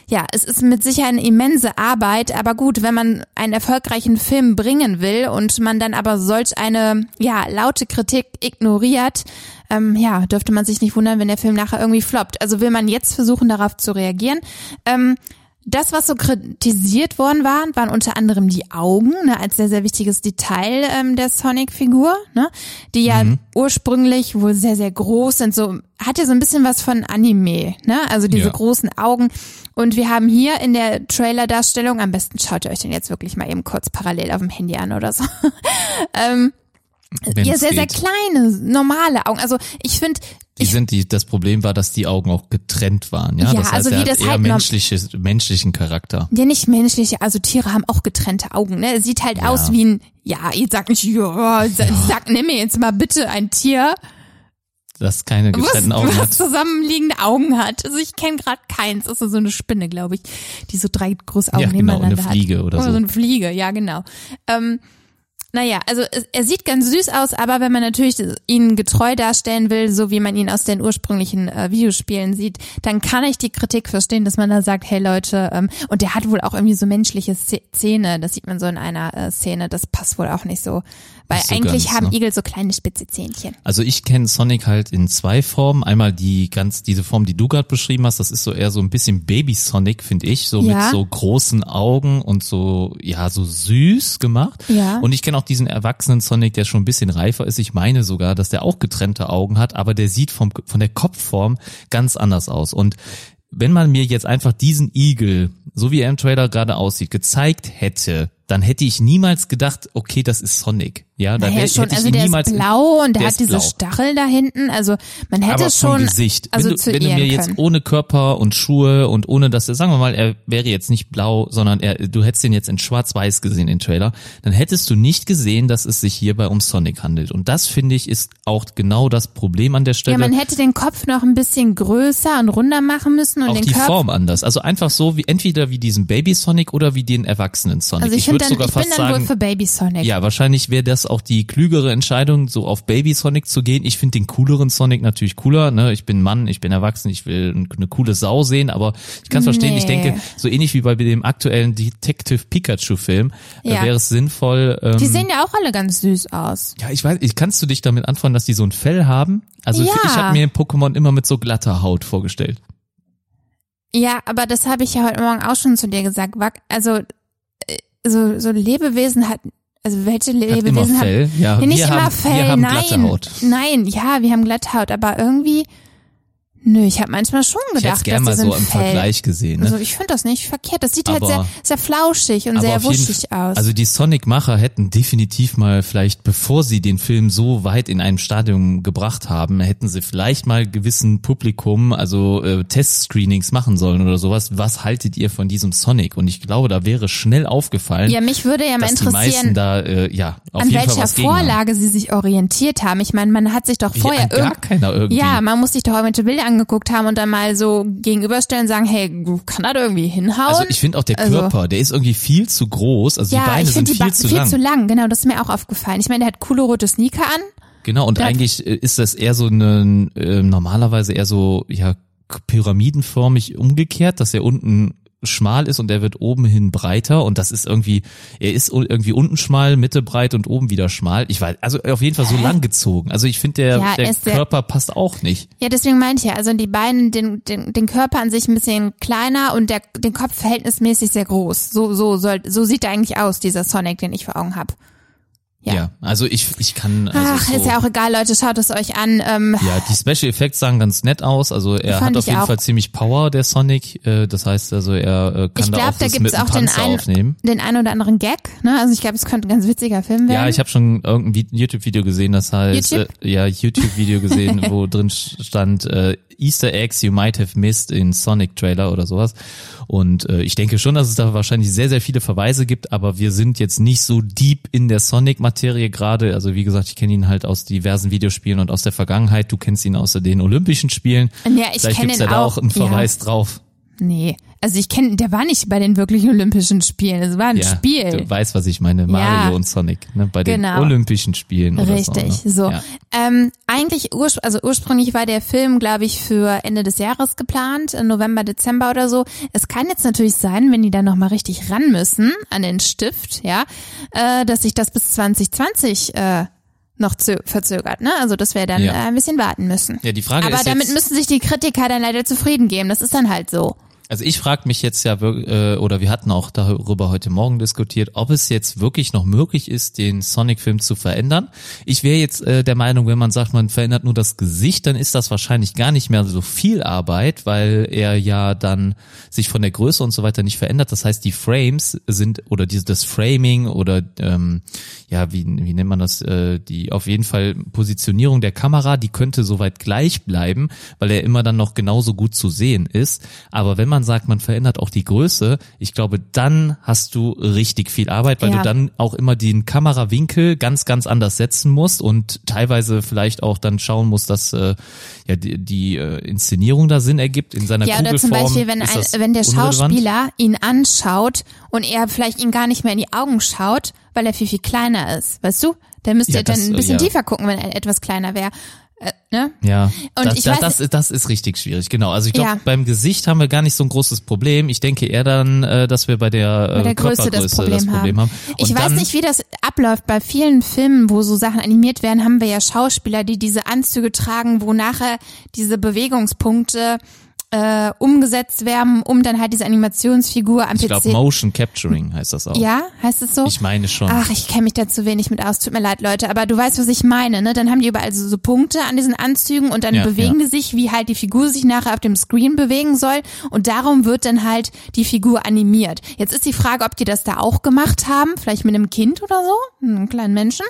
ja, es ist mit Sicherheit eine immense Arbeit, aber gut, wenn man einen erfolgreichen Film bringen will und man dann aber solch eine ja laute Kritik ignoriert, ähm, ja, dürfte man sich nicht wundern, wenn der Film nachher irgendwie floppt. Also will man jetzt versuchen, darauf zu reagieren. Ähm, das, was so kritisiert worden war, waren unter anderem die Augen, ne, als sehr, sehr wichtiges Detail ähm, der Sonic-Figur, ne, die ja Mhm. ursprünglich wohl sehr, sehr groß sind, so, hat ja so ein bisschen was von Anime, ne, also diese Ja. großen Augen. Und wir haben hier in der Trailer-Darstellung, am besten schaut ihr euch den jetzt wirklich mal eben kurz parallel auf dem Handy an oder so, ähm, Wenn's ja, sehr, sehr geht. kleine, normale Augen. Also ich finde, Die sind die, das Problem war, dass die Augen auch getrennt waren, ja. Ja, das heißt, also er wie hat das eher halt menschliches, menschlichen Charakter. Ja, nicht menschliche, also Tiere haben auch getrennte Augen, ne? Es sieht halt Ja. aus wie ein, ja, jetzt sag nicht, ja, sag, sag, nimm mir jetzt mal bitte ein Tier, Das keine was, getrennten Augen was hat. zusammenliegende Augen hat. Also ich kenne gerade keins, das ist so eine Spinne, glaube ich, die so drei große Augen Ja, genau, nebeneinander eine Fliege hat. oder so. so eine Fliege, ja, genau. Ähm, naja, also es, er sieht ganz süß aus, aber wenn man natürlich ihn getreu darstellen will, so wie man ihn aus den ursprünglichen äh, Videospielen sieht, dann kann ich die Kritik verstehen, dass man da sagt, hey Leute, ähm, und der hat wohl auch irgendwie so menschliche Sz- Zähne, das sieht man so in einer äh, Szene, das passt wohl auch nicht so. Weil so eigentlich ganz, haben ne? Igel so kleine spitze Zähnchen. Also ich kenne Sonic halt in zwei Formen. Einmal die ganz, diese Form, die du gerade beschrieben hast, das ist so eher so ein bisschen Baby Sonic, finde ich. So Ja. mit so großen Augen und so, ja, so süß gemacht. Ja. Und ich kenne auch diesen erwachsenen Sonic, der schon ein bisschen reifer ist. Ich meine sogar, dass der auch getrennte Augen hat, aber der sieht vom, von der Kopfform ganz anders aus. Und wenn man mir jetzt einfach diesen Igel, so wie er im Trailer gerade aussieht, gezeigt hätte, dann hätte ich niemals gedacht, okay, das ist Sonic. Ja, dann Naja, hätte schon, hätte ich also ihn der niemals ist blau und der, hat diese blau. Stachel da hinten, also man hätte aber schon Gesicht. also wenn du, zu wenn du mir jetzt können. ohne Körper und Schuhe und ohne dass er, sagen wir mal, er wäre jetzt nicht blau, sondern er, du hättest ihn jetzt in schwarz-weiß gesehen, den Trailer, dann hättest du nicht gesehen, dass es sich hierbei um Sonic handelt. Und das, finde ich, ist auch genau das Problem an der Stelle. Ja, man hätte den Kopf noch ein bisschen größer und runder machen müssen und auch den die Körper. Form anders. Also einfach so wie entweder wie diesen Baby Sonic oder wie den erwachsenen Sonic. Also ich, würde finde dann, sogar ich fast sagen, für Baby Sonic. ja, wahrscheinlich wäre das auch die klügere Entscheidung, so auf Baby Sonic zu gehen. Ich finde den cooleren Sonic natürlich cooler. Ne? Ich bin Mann, ich bin erwachsen, ich will eine coole Sau sehen, aber ich kann verstehen, ich Nee. denke, so ähnlich wie bei dem aktuellen Detective Pikachu-Film, Ja. da wäre es sinnvoll. Ähm, Die sehen ja auch alle ganz süß aus. ja, ich weiß, ich, kannst du dich damit anfangen, dass die so ein Fell haben? Also Ja. ich habe mir Pokémon immer mit so glatter Haut vorgestellt. Ja, aber das habe ich ja heute Morgen auch schon zu dir gesagt. Also äh, so, so Lebewesen hat, also welche Lebewesen haben. Ja, Ja, nicht wir immer haben, Fell, wir haben nein. glatte Haut. Nein, ja, wir haben glatte Haut, aber irgendwie, nö, ich habe manchmal schon Ich hätte gedacht, gerne mal so so im Fell. Vergleich gesehen. Ne? Also ich finde das nicht verkehrt. Das sieht halt Aber- sehr, sehr flauschig und sehr wuschig aus. Also die Sonic-Macher hätten definitiv mal vielleicht, bevor sie den Film so weit in einem Stadium gebracht haben, hätten sie vielleicht mal gewissen Publikum, also äh, Testscreenings machen sollen oder sowas. Was haltet ihr von diesem Sonic? Und ich glaube, da wäre schnell aufgefallen, ja, mich würde ja mal interessieren, da äh, ja an welcher. Vorlage sie sich orientiert haben. Ich meine, man hat sich doch Ja, vorher an gar irgend keiner irgendwie. Ja, man muss sich doch irgendwelche Bilder angeguckt haben und dann mal so gegenüberstellen und sagen, hey, kann das irgendwie hinhauen? also ich finde auch der Also- Körper, der ist irgendwie viel zu groß. Also die ja, Beine ich sind finde die viel zu viel lang. zu lang. Genau, das ist mir auch aufgefallen. Ich meine, der hat coole rote Sneaker an. Genau, und Der eigentlich äh, ist das eher so eine, äh, normalerweise eher so, ja, pyramidenförmig umgekehrt, dass er unten schmal ist und er wird oben hin breiter und das ist irgendwie, er ist irgendwie unten schmal, Mitte breit und oben wieder schmal. Ich weiß, also auf jeden Fall so lang gezogen. Also ich finde, der, Ja, der er Körper passt auch nicht. Ja, deswegen meinte ich ja, also die Beine, den, den, den Körper an sich ein bisschen kleiner und der, den Kopf verhältnismäßig sehr groß. So, so soll, so sieht er eigentlich aus, dieser Sonic, den ich vor Augen habe. Ja. Ja, also ich, ich kann. Also Ach, so, ist ja auch egal, Leute, schaut es euch an. Ähm, Ja, die Special Effects sahen ganz nett aus. Also er hat auf jeden auch. Fall ziemlich Power, der Sonic. Äh, Das heißt also, er äh, kann ich da glaube, auch da das gibt mit es einem auch den einen, aufnehmen. den einen oder anderen Gag. Ne? Also ich glaube, es könnte ein ganz witziger Film werden. Ja, ich habe schon irgendein Vi- YouTube-Video gesehen, das heißt, YouTube? Äh, ja, YouTube-Video gesehen, wo drin stand äh, Easter Eggs you might have missed in Sonic Trailer oder sowas. Und äh, ich denke schon, dass es da wahrscheinlich sehr, sehr viele Verweise gibt, aber wir sind jetzt nicht so deep in der Sonic-Materie gerade. Also wie gesagt, ich kenne ihn halt aus diversen Videospielen und aus der Vergangenheit. Du kennst ihn aus den Olympischen Spielen. Ja, ich Vielleicht gibt's ihn ja da auch, auch einen Verweis drauf. Nee, also ich kenne, der war nicht bei den wirklichen Olympischen Spielen. Es war ein Ja, Spiel. du weißt, was ich meine. Mario Ja. und Sonic, ne, bei den Genau. Olympischen Spielen oder Richtig, so. Ne? so. Ja. Ähm, eigentlich, urspr also ursprünglich war der Film, glaube ich, für Ende des Jahres geplant, im November, Dezember oder so. Es kann jetzt natürlich sein, wenn die da nochmal richtig ran müssen an den Stift, ja, äh, dass sich das bis 2020 äh, noch zö verzögert, ne? Also dass wir dann Ja. äh, ein bisschen warten müssen. Ja, die Frage Aber ist damit jetzt, müssen sich die Kritiker dann leider zufrieden geben. Das ist dann halt so. Also ich frage mich jetzt ja, äh, oder wir hatten auch darüber heute Morgen diskutiert, ob es jetzt wirklich noch möglich ist, den Sonic-Film zu verändern. Ich wäre jetzt äh, der Meinung, wenn man sagt, man verändert nur das Gesicht, dann ist das wahrscheinlich gar nicht mehr so viel Arbeit, weil er ja dann sich von der Größe und so weiter nicht verändert. Das heißt, die Frames sind oder diese das Framing oder ähm, ja, wie, wie nennt man das? Äh, die auf jeden Fall Positionierung der Kamera, die könnte soweit gleich bleiben, weil er immer dann noch genauso gut zu sehen ist. Aber wenn man sagt, man verändert auch die Größe, ich glaube, dann hast du richtig viel Arbeit, weil Ja. du dann auch immer den Kamerawinkel ganz, ganz anders setzen musst und teilweise vielleicht auch dann schauen musst, dass äh, ja die, die äh, Inszenierung da Sinn ergibt in seiner Ja, oder zum Beispiel, wenn, ein, wenn der unrelevant. Schauspieler ihn anschaut und er vielleicht ihn gar nicht mehr in die Augen schaut, weil er viel, viel kleiner ist. Weißt du? Der müsste Ja, dann das, ein äh, bisschen ja. tiefer gucken, wenn er etwas kleiner wäre. Äh, ne? Ja, Und das, ich das, weiß- das, das ist richtig schwierig, genau. Also ich glaube, Ja. beim Gesicht haben wir gar nicht so ein großes Problem. Ich denke eher dann, äh, dass wir bei der, äh, Bei der Größe Körpergröße das Problem, haben. haben. Ich weiß nicht, wie das abläuft. Bei vielen Filmen, wo so Sachen animiert werden, haben wir ja Schauspieler, die diese Anzüge tragen, wo nachher diese Bewegungspunkte äh, umgesetzt werden, um dann halt diese Animationsfigur am Ich PC. glaube, Motion Capturing heißt das auch. ja, heißt es so? Ich meine schon. Ach, ich kenne mich da zu wenig mit aus. Tut mir leid, Leute. Aber du weißt, was ich meine, ne? Dann haben die überall so, so Punkte an diesen Anzügen und dann Ja, bewegen ja. die sich, wie halt die Figur sich nachher auf dem Screen bewegen soll. Und darum wird dann halt die Figur animiert. Jetzt ist die Frage, ob die das da auch gemacht haben. Vielleicht mit einem Kind oder so, einem kleinen Menschen.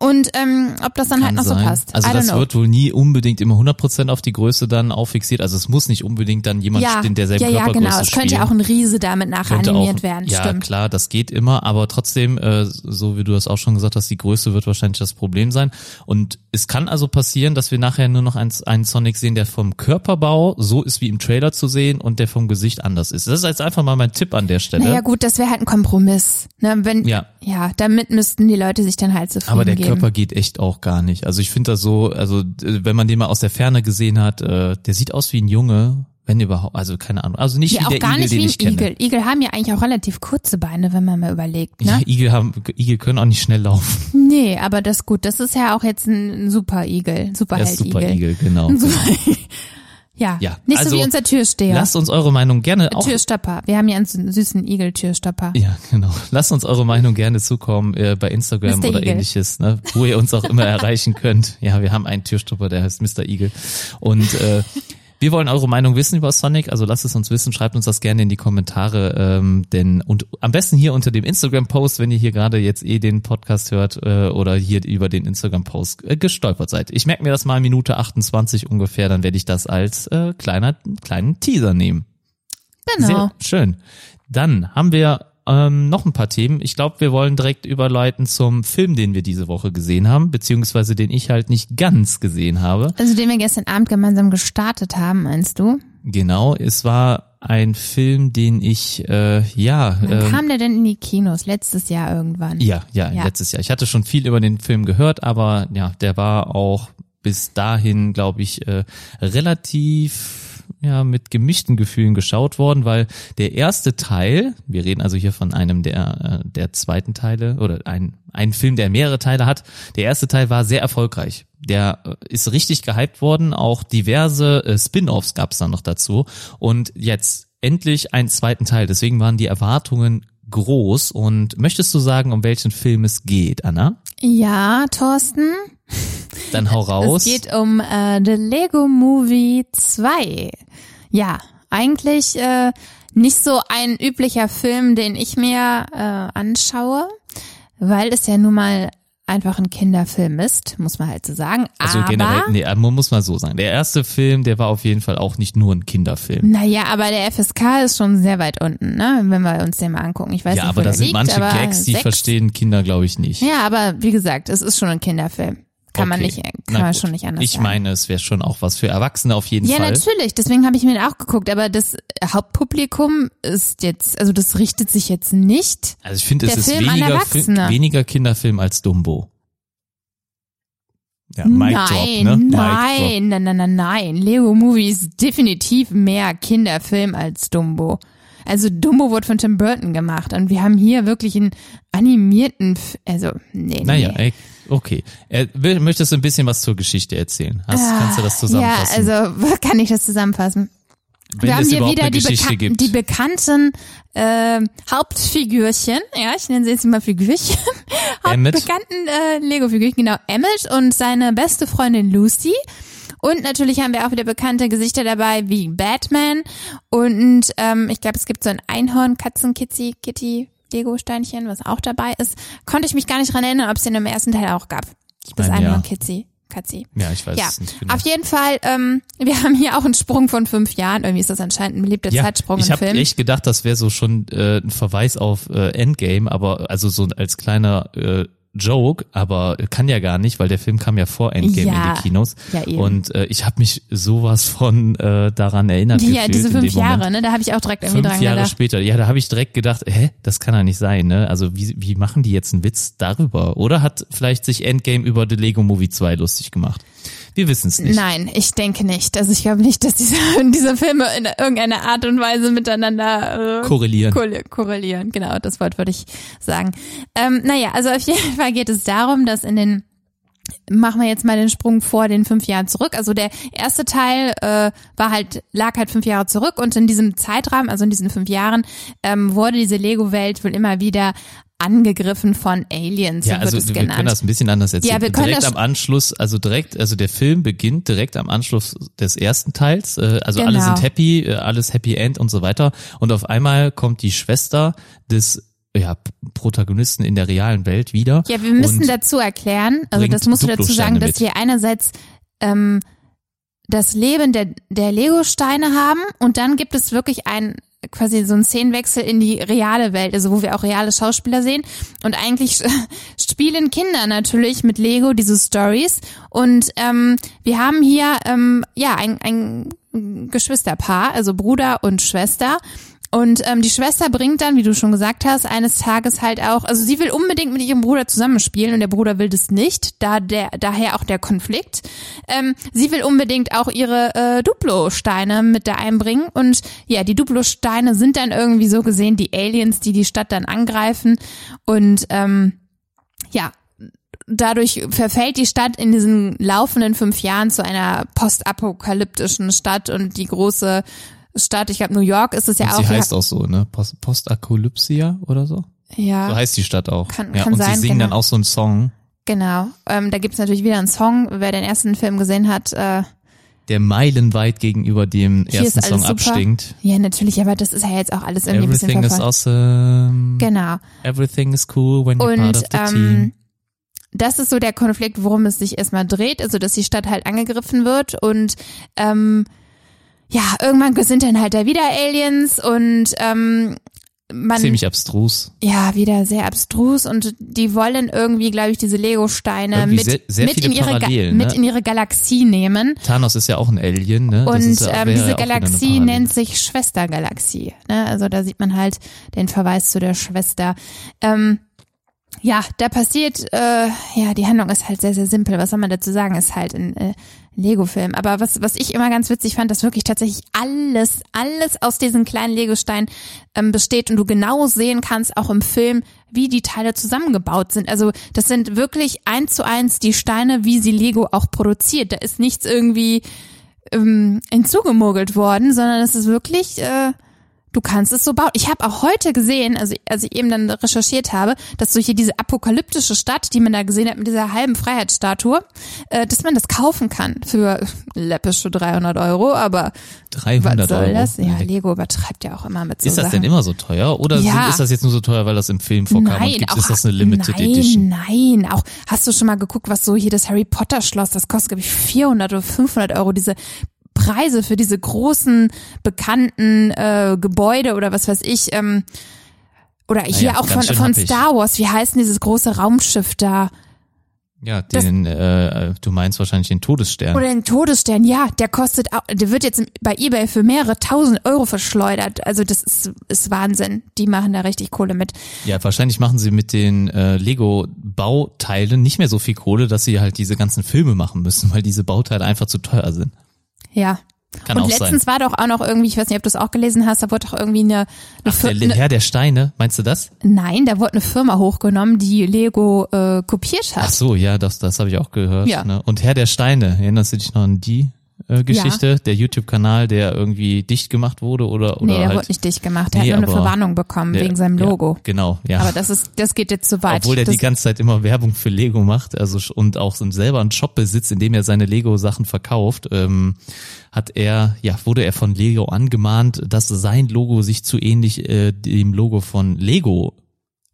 Und ähm, ob das dann halt Kann noch sein. so passt. Also das know. wird wohl nie unbedingt immer 100% auf die Größe dann auffixiert. Also es muss nicht unbedingt dann jemand ja, in derselben ja, ja, Körpergröße genau. Es könnte ja auch ein Riese damit nachher Könnte animiert auch, werden. Ja, Stimmt. klar, das geht immer, aber trotzdem, äh, so wie du das auch schon gesagt hast, die Größe wird wahrscheinlich das Problem sein. Und es kann also passieren, dass wir nachher nur noch einen, einen Sonic sehen, der vom Körperbau so ist wie im Trailer zu sehen und der vom Gesicht anders ist. Das ist jetzt einfach mal mein Tipp an der Stelle. Naja gut, das wäre halt ein Kompromiss. Ne? Wenn, Ja. ja, damit müssten die Leute sich dann halt zufrieden aber der geben. Körper geht echt auch gar nicht. Also ich finde das so, also äh, wenn man den mal aus der Ferne gesehen hat, äh, der sieht aus wie ein Junge, wenn überhaupt, also keine Ahnung, also nicht Ja, wie auch der gar Igel, nicht den wie ein ich kenne. Igel. Igel haben ja eigentlich auch relativ kurze Beine, wenn man mal überlegt. Ne? Ja, Igel haben, Igel können auch nicht schnell laufen. Nee, aber das ist gut. Das ist ja auch jetzt ein, ein super Igel, Der ist Superheld-Igel. super Igel, genau. Super ja. Ja, nicht so also wie unser Türsteher. Lasst uns eure Meinung gerne auch Türstopper. Wir haben ja einen sü- süßen Igel-Türstopper. Ja, genau. Lasst uns eure Meinung gerne zukommen äh, bei Instagram Mr. oder Igel. ähnliches, ne, wo ihr uns auch immer erreichen könnt. Ja, wir haben einen Türstopper, der heißt Mr. Igel. Und äh, wir wollen eure Meinung wissen über Sonic, also lasst es uns wissen, schreibt uns das gerne in die Kommentare, ähm, denn und am besten hier unter dem Instagram-Post, wenn ihr hier gerade jetzt eh den Podcast hört äh, oder hier über den Instagram-Post äh, gestolpert seid. Ich merke mir das mal Minute 28 ungefähr, dann werde ich das als äh, kleiner kleinen Teaser nehmen. Genau. Sehr schön. Dann haben wir ähm, noch ein paar Themen. Ich glaube, wir wollen direkt überleiten zum Film, den wir diese Woche gesehen haben, beziehungsweise den ich halt nicht ganz gesehen habe. Also den wir gestern Abend gemeinsam gestartet haben, meinst du? Genau, es war ein Film, den ich, äh, ja, Wann ähm, kam der denn in die Kinos? Letztes Jahr irgendwann. ja, ja, Ja. letztes Jahr. Ich hatte schon viel über den Film gehört, aber ja, der war auch bis dahin, glaube ich, äh, relativ ja mit gemischten Gefühlen geschaut worden, weil der erste Teil, wir reden also hier von einem der äh, der zweiten Teile oder ein ein Film, der mehrere Teile hat. Der erste Teil war sehr erfolgreich. Der äh, ist richtig gehypt worden, auch diverse äh, Spin-offs gab es dann noch dazu und jetzt endlich einen zweiten Teil. Deswegen waren die Erwartungen groß. Und möchtest du sagen, um welchen Film es geht, Anna? Ja, Thorsten. Dann hau raus. Es geht um äh, The Lego Movie 2. Ja, eigentlich äh, nicht so ein üblicher Film, den ich mir äh, anschaue, weil es ja nun mal einfach ein Kinderfilm ist, muss man halt so sagen. Also aber, generell, nee, man muss mal so sagen. Der erste Film, der war auf jeden Fall auch nicht nur ein Kinderfilm. Naja, aber der FSK ist schon sehr weit unten, ne? wenn wir uns den mal angucken. Ich weiß ja, nicht, aber da sind liegt, manche Gags, die sechs. verstehen Kinder, glaube ich, nicht. Ja, aber wie gesagt, es ist schon ein Kinderfilm. Kann man Okay. nicht, kann Na man gut. schon nicht anders Ich sagen. meine, es wäre schon auch was für Erwachsene auf jeden Ja, Fall. natürlich. Deswegen habe ich mir den auch geguckt. Aber das Hauptpublikum ist jetzt, also das richtet sich jetzt nicht. Also ich finde, es ist Film weniger, Erwachsene. Fi- weniger Kinderfilm als Dumbo. Ja, Mic nein, Drop, ne? Nein, nein, nein, nein, nein. Lego Movie ist definitiv mehr Kinderfilm als Dumbo. Also Dumbo wurde von Tim Burton gemacht und wir haben hier wirklich einen animierten, F also nee, Naja, nee. ey, okay. Äh, möchtest du ein bisschen was zur Geschichte erzählen? Hast, kannst du das Ja, zusammenfassen? also kann ich das zusammenfassen? Wenn wir haben hier wieder die, bekan gibt. die bekannten äh, Hauptfigürchen, ja, ich nenne sie jetzt mal Figürchen, hauptbekannten äh, Lego-Figürchen, genau, Emmett und seine beste Freundin Lucy. Und natürlich haben wir auch wieder bekannte Gesichter dabei wie Batman und ähm, ich glaube, es gibt so ein Einhorn, Katzen, Kitty, Kitty, Lego-Steinchen, was auch dabei ist. Konnte ich mich gar nicht dran erinnern, ob es den im ersten Teil auch gab. Das meine, Einhorn, ja. Kitty, Katzi. ja, ich weiß Ja, es nicht genau. auf jeden Fall, ähm, wir haben hier auch einen Sprung von fünf Jahren. Irgendwie ist das anscheinend ein beliebter Zeitsprung ich im habe Film. echt gedacht, das wäre so schon äh, ein Verweis auf äh, Endgame, aber also so als kleiner äh, Joke, aber kann ja gar nicht, weil der Film kam ja vor Endgame Ja, in die Kinos. ja, eben. Und äh, ich habe mich sowas von äh, daran erinnert. ja, gefühlt diese fünf Moment. Jahre, ne? Da habe ich auch direkt irgendwie Fünf dran Jahre gedacht. später, ja, da habe ich direkt gedacht, hä, das kann ja nicht sein, ne? Also wie, wie machen die jetzt einen Witz darüber? Oder hat vielleicht sich Endgame über The Lego Movie 2 lustig gemacht? Wir wissen es nicht. Nein, ich denke nicht. Also ich glaube nicht, dass diese, diese Filme in irgendeiner Art und Weise miteinander äh, Korrelieren. korre- korrelieren. Genau, das Wort würde ich sagen. Ähm, naja, also auf jeden Fall geht es darum, dass in den Machen wir jetzt mal den Sprung vor den fünf Jahren zurück. Also der erste Teil äh, war halt lag halt fünf Jahre zurück und in diesem Zeitrahmen, also in diesen fünf Jahren, ähm, wurde diese Lego-Welt wohl immer wieder angegriffen von Aliens, Ja, so also wir genannt. können das ein bisschen anders erzählen. Ja, wir können direkt das- am Anschluss, also direkt, also der Film beginnt direkt am Anschluss des ersten Teils. Äh, also alle Genau. sind happy, äh, alles Happy End und so weiter. Und auf einmal kommt die Schwester des ja, Protagonisten in der realen Welt wieder. Ja, wir müssen dazu erklären, also das musst du dazu sagen, dass wir einerseits ähm, das Leben der, der Lego-Steine haben und dann gibt es wirklich ein quasi so einen Szenenwechsel in die reale Welt, also wo wir auch reale Schauspieler sehen. Und eigentlich spielen Kinder natürlich mit Lego diese Stories. Und ähm, wir haben hier ähm, ja ein, ein Geschwisterpaar, also Bruder und Schwester und ähm, die Schwester bringt dann, wie du schon gesagt hast, eines Tages halt auch, also sie will unbedingt mit ihrem Bruder zusammenspielen und der Bruder will das nicht, da der daher auch der Konflikt. Ähm, sie will unbedingt auch ihre äh, Duplo-Steine mit da einbringen und ja, die Duplo-Steine sind dann irgendwie so gesehen die Aliens, die die Stadt dann angreifen und ähm, ja, dadurch verfällt die Stadt in diesen laufenden fünf Jahren zu einer postapokalyptischen Stadt und die große Stadt, ich glaube New York ist es ja und auch. sie heißt auch so, ne? Post Postapokalypsia oder so? ja, So heißt die Stadt auch. Kann- ja, kann und sein, sie singen genau. dann auch so einen Song, genau. Ähm, da gibt's natürlich wieder einen Song. Wer den ersten Film gesehen hat, äh, der meilenweit gegenüber dem Hier ersten Song super. abstinkt. ja natürlich, aber das ist ja jetzt auch alles irgendwie ein bisschen Everything is awesome. Genau. Everything is cool when you're Und part of the team. ähm, das ist so der Konflikt, worum es sich erstmal dreht, also dass die Stadt halt angegriffen wird und ähm, ja, irgendwann sind dann halt da wieder Aliens und ähm, man Ziemlich abstrus. ja wieder sehr abstrus und die wollen irgendwie, glaube ich, diese Lego-Steine mit sehr- sehr mit in ihre Parallelen, mit ne? in ihre Galaxie nehmen. Thanos ist ja auch ein Alien, ne? Und ja- ähm, diese Galaxie nennt sich Schwestergalaxie. Ne? Also da sieht man halt den Verweis zu der Schwester. Ähm, ja, da passiert, äh, ja, die Handlung ist halt sehr, sehr simpel. Was soll man dazu sagen? Ist halt ein äh, Lego-Film. Aber was, was ich immer ganz witzig fand, dass wirklich tatsächlich alles, alles aus diesen kleinen Legosteinen ähm, besteht und du genau sehen kannst, auch im Film, wie die Teile zusammengebaut sind. Also das sind wirklich eins zu eins die Steine, wie sie Lego auch produziert. Da ist nichts irgendwie ähm, hinzugemogelt worden, sondern es ist wirklich äh, Du kannst es so bauen. Ich habe auch heute gesehen, also als ich eben dann recherchiert habe, dass so hier diese apokalyptische Stadt, die man da gesehen hat mit dieser halben Freiheitsstatue, äh, dass man das kaufen kann für läppische 300 Euro, aber 300 was soll Euro. das? Ja. Lego übertreibt ja auch immer mit so Ist das Sachen. denn immer so teuer oder Ja. ist das jetzt nur so teuer, weil das im Film vorkam und gibt, auch, ist das eine Limited nein, Edition? Nein, auch hast du schon mal geguckt, was so hier das Harry Potter Schloss, das kostet glaube ich 400 oder 500 Euro, diese Preise für diese großen bekannten äh, Gebäude oder was weiß ich. Ähm, oder hier Naja, auch von, von. Star Wars, wie heißt denn dieses große Raumschiff da? Ja, den, äh, du meinst wahrscheinlich den Todesstern. Oder den Todesstern, ja, der kostet, auch, der wird jetzt bei eBay für mehrere tausend Euro verschleudert. Also das ist, ist Wahnsinn. Die machen da richtig Kohle mit. Ja, wahrscheinlich machen sie mit den äh, Lego-Bauteilen nicht mehr so viel Kohle, dass sie halt diese ganzen Filme machen müssen, weil diese Bauteile einfach zu teuer sind. Ja. Kann und auch sein. letztens war doch auch noch irgendwie, ich weiß nicht, ob du es auch gelesen hast, da wurde doch irgendwie eine, eine, Ach, Fir der Herr der Steine, meinst du das? nein, da wurde eine Firma hochgenommen, die Lego äh, kopiert hat. Ach so, ja, das, das habe ich auch gehört. Ja. Ne? Und Herr der Steine, erinnerst du dich noch an die äh, Geschichte? Der YouTube-Kanal, der irgendwie dicht gemacht wurde oder, oder nee, der halt, wurde nicht dicht gemacht, der Nee, hat nur eine Verwarnung bekommen der- wegen seinem ja, Logo. genau, ja. Aber das ist, das geht jetzt zu weit. Obwohl der das, die ganze Zeit immer Werbung für Lego macht, also und auch so selber einen Shop besitzt, in dem er seine Lego-Sachen verkauft, ähm, hat er, ja, wurde er von Lego angemahnt, dass sein Logo sich zu ähnlich äh, dem Logo von Lego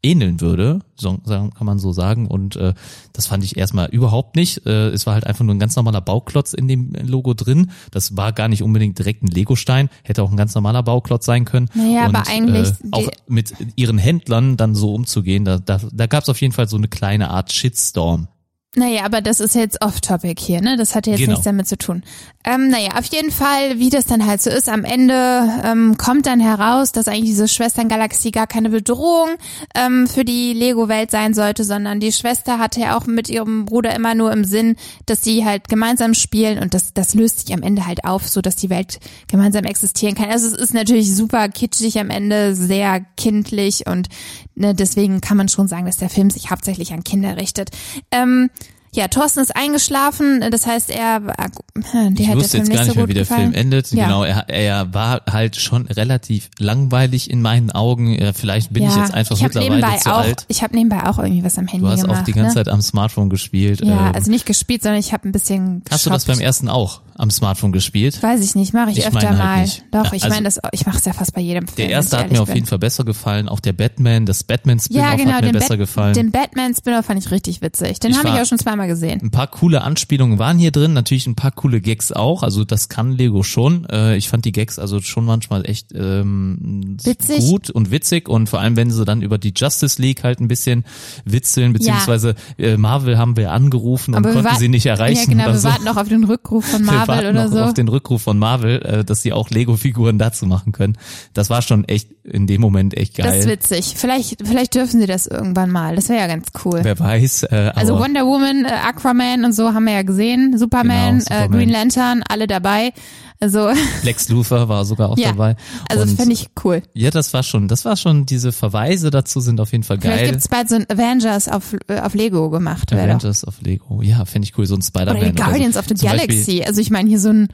ähneln würde, so kann man so sagen. Und äh, das fand ich erstmal überhaupt nicht. Äh, es war halt einfach nur ein ganz normaler Bauklotz in dem Logo drin. Das war gar nicht unbedingt direkt ein Lego-Stein, hätte auch ein ganz normaler Bauklotz sein können. Naja, Und, aber eigentlich äh, auch mit ihren Händlern dann so umzugehen, da, da, da gab es auf jeden Fall so eine kleine Art Shitstorm. Naja, aber das ist jetzt off-topic hier, ne? Das hat jetzt Genau. nichts damit zu tun. Ähm, naja, auf jeden Fall, wie das dann halt so ist, am Ende ähm, kommt dann heraus, dass eigentlich diese Schwesterngalaxie gar keine Bedrohung ähm, für die Lego-Welt sein sollte, sondern die Schwester hatte ja auch mit ihrem Bruder immer nur im Sinn, dass sie halt gemeinsam spielen und das, das löst sich am Ende halt auf, so dass die Welt gemeinsam existieren kann. Also es ist natürlich super kitschig am Ende, sehr kindlich und ne, deswegen kann man schon sagen, dass der Film sich hauptsächlich an Kinder richtet. Ähm, ja, Thorsten ist eingeschlafen, das heißt, er, äh, der Ich wusste jetzt nicht gar so nicht mehr, gut wie der gefallen. Film endet. Ja. Genau, er, er war halt schon relativ langweilig in meinen Augen. Vielleicht bin ich ja, jetzt einfach ich mittlerweile nebenbei zu auch, alt. Ich habe nebenbei auch irgendwie was am Handy Du hast gemacht. auch die ganze ne? Zeit am Smartphone gespielt. Ja, Ähm, also nicht gespielt, sondern ich habe ein bisschen hast du das beim ersten auch am Smartphone gespielt? Weiß ich nicht, mache ich, Ich öfter halt mal. nicht. Doch, Ja, ich also meine das, ich mache es ja fast bei jedem Film. Der erste hat mir auf bin. jeden Fall besser gefallen. Auch der Batman, das Batman-Spin-off Ja, genau, hat mir besser Bat gefallen. den Batman-Spinner fand ich richtig witzig. Den habe ich auch schon zweimal gesehen. Ein paar coole Anspielungen waren hier drin, natürlich ein paar coole Gags auch. Also das kann Lego schon. Äh, ich fand die Gags also schon manchmal echt ähm, Witzig. gut und witzig und vor allem, wenn sie dann über die Justice League halt ein bisschen witzeln, beziehungsweise äh, Marvel haben wir angerufen und Aber konnten sie nicht erreichen Ja, genau, wir so. warten noch auf den Rückruf von wir Marvel oder noch so. auf den Rückruf von Marvel, äh, dass sie auch Lego-Figuren dazu machen können. Das war schon echt in dem Moment echt Das ist geil. witzig. Vielleicht, vielleicht dürfen sie das irgendwann mal. Das wäre ja ganz cool. Wer weiß. Äh, Also Wonder Woman, äh, Aquaman und so haben wir ja gesehen. Superman, Genau, Superman. Äh, Green Lantern, alle dabei. Also, Lex Luthor war sogar auch ja. dabei. Also das Und- finde ich cool. Ja, das war schon, das war schon, diese Verweise dazu sind auf jeden Fall Vielleicht geil. gibt's bald so ein Avengers auf, äh, auf Lego gemacht. Avengers of Lego. Ja, finde ich cool, so ein Spider-Man. Oder die Guardians so. of the Zum Beispiel- Galaxy. Also ich meine hier so ein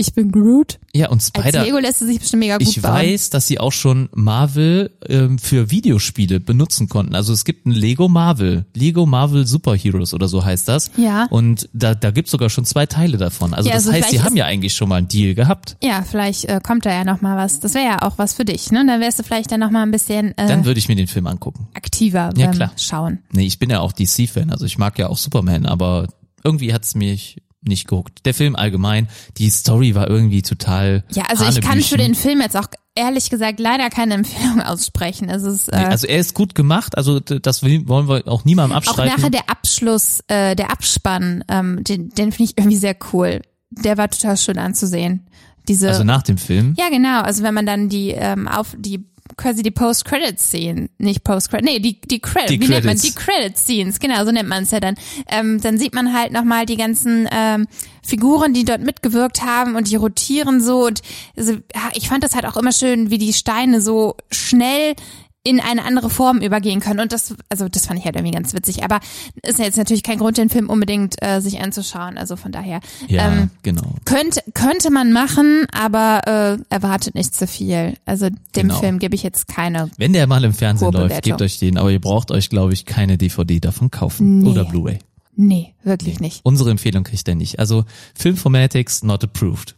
Ich bin Groot. Ja, und Als Spider. Lego lässt sich bestimmt mega gut Ich bauen. weiß, dass sie auch schon Marvel ähm, für Videospiele benutzen konnten. Also es gibt ein Lego Marvel, Lego Marvel Superheroes oder so heißt das. Ja. Und da, da gibt's sogar schon zwei Teile davon. Also Ja, das also heißt, sie haben ja eigentlich schon mal einen Deal gehabt. Ja, vielleicht äh, kommt da ja noch mal was. Das wäre ja auch was für dich, ne? Dann wärst du vielleicht dann noch mal ein bisschen äh, Dann würde ich mir den Film angucken. aktiver Ja, klar. Schauen. Nee, ich bin ja auch DC-Fan, also ich mag ja auch Superman, aber irgendwie hat's mich nicht gehuckt. Der Film allgemein, die Story war irgendwie total. Ja, also ich kann für den Film jetzt auch ehrlich gesagt leider keine Empfehlung aussprechen. Es ist äh, Nee, also er ist gut gemacht, also das wollen wir auch niemandem auch abstreiten. nachher der Abschluss, äh, der Abspann, ähm, den, den finde ich irgendwie sehr cool. Der war total schön anzusehen. Diese also nach dem Film. Ja, genau. Also wenn man dann die ähm, auf die quasi die Post-Credit-Scene, nicht Post-Credit, nee, die, die Credit, Die wie nennt man Credits. die Credit-Scenes, genau, so nennt man es ja dann. Ähm, dann sieht man halt nochmal die ganzen ähm, Figuren, die dort mitgewirkt haben und die rotieren so und also, ich fand das halt auch immer schön, wie die Steine so schnell in eine andere Form übergehen können. Und das, also das fand ich halt irgendwie ganz witzig. Aber ist ja jetzt natürlich kein Grund, den Film unbedingt äh, sich anzuschauen. Also von daher Ja, ähm, genau. könnte könnte man machen, aber äh, erwartet nicht zu viel. Also dem Genau. Film gebe ich jetzt keine. Wenn der mal im Fernsehen läuft, gebt euch den, aber ihr braucht euch, glaube ich, keine DVD davon kaufen. Nee. Oder Blu-ray. Nee, wirklich nicht. Unsere Empfehlung kriegt er nicht. Also Filmformatics not approved.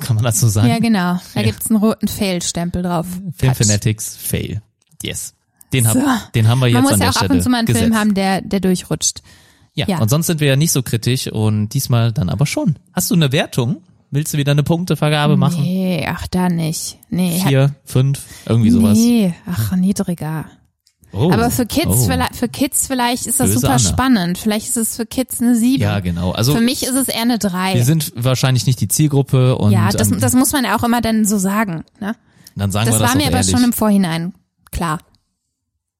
Kann man das so sagen? Ja, genau. Da Ja. gibt's einen roten Fail-Stempel drauf. Filmfanatics fail. Yes. Den, hab, So. den haben wir jetzt Man muss an ja der auch Stelle ab und zu mal einen gesetzt. Film haben, der, der durchrutscht. Ja. Ja. und sonst sind wir ja nicht so kritisch und diesmal dann aber schon. Hast du eine Wertung? Willst du wieder eine Punktevergabe machen? Nee, ach da nicht. Nee, Vier, fünf, irgendwie sowas. Nee, ach, niedriger. Oh. Aber für Kids, oh. vielleicht, für Kids vielleicht ist das Böse super Anna. spannend. Vielleicht ist es für Kids eine sieben. Ja, genau. Also für mich ist es eher eine drei. wir sind wahrscheinlich nicht die Zielgruppe und ja, das, ähm, das muss man ja auch immer dann so sagen. Ne? dann sagen Das wir das war mir aber ehrlich. schon im Vorhinein klar.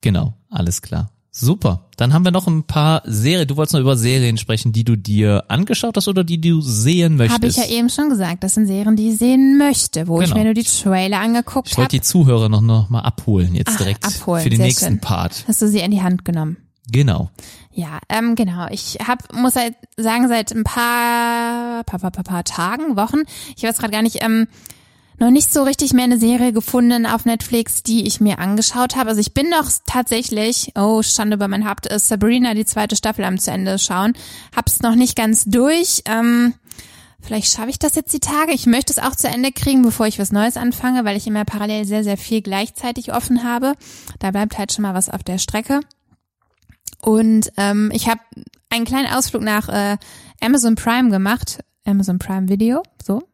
Genau, alles klar. Super. Dann haben wir noch ein paar Serien. Du wolltest noch über Serien sprechen, die du dir angeschaut hast oder die du sehen möchtest. Habe ich ja eben schon gesagt. Das sind Serien, die ich sehen möchte, wo ich Genau. mir nur die Trailer angeguckt Ich wollte habe. die Zuhörer noch, noch mal abholen, jetzt Ach, direkt abholen, für den nächsten schön. Part. Hast du sie in die Hand genommen? Genau. Ja, ähm, genau. Ich hab, muss halt sagen, seit ein paar, paar, paar, paar, paar Tagen, Wochen, ich weiß gerade gar nicht, ähm, noch nicht so richtig mehr eine Serie gefunden auf Netflix, die ich mir angeschaut habe. Also ich bin noch tatsächlich, oh, Schande über mein Haupt, äh, Sabrina, die zweite Staffel am zu Ende schauen. Hab's noch nicht ganz durch. Ähm, vielleicht schaffe ich das jetzt die Tage. Ich möchte es auch zu Ende kriegen, bevor ich was Neues anfange, weil ich immer parallel sehr, sehr viel gleichzeitig offen habe. Da bleibt halt schon mal was auf der Strecke. Und ähm, ich habe einen kleinen Ausflug nach äh, Amazon Prime gemacht, Amazon Prime Video, so.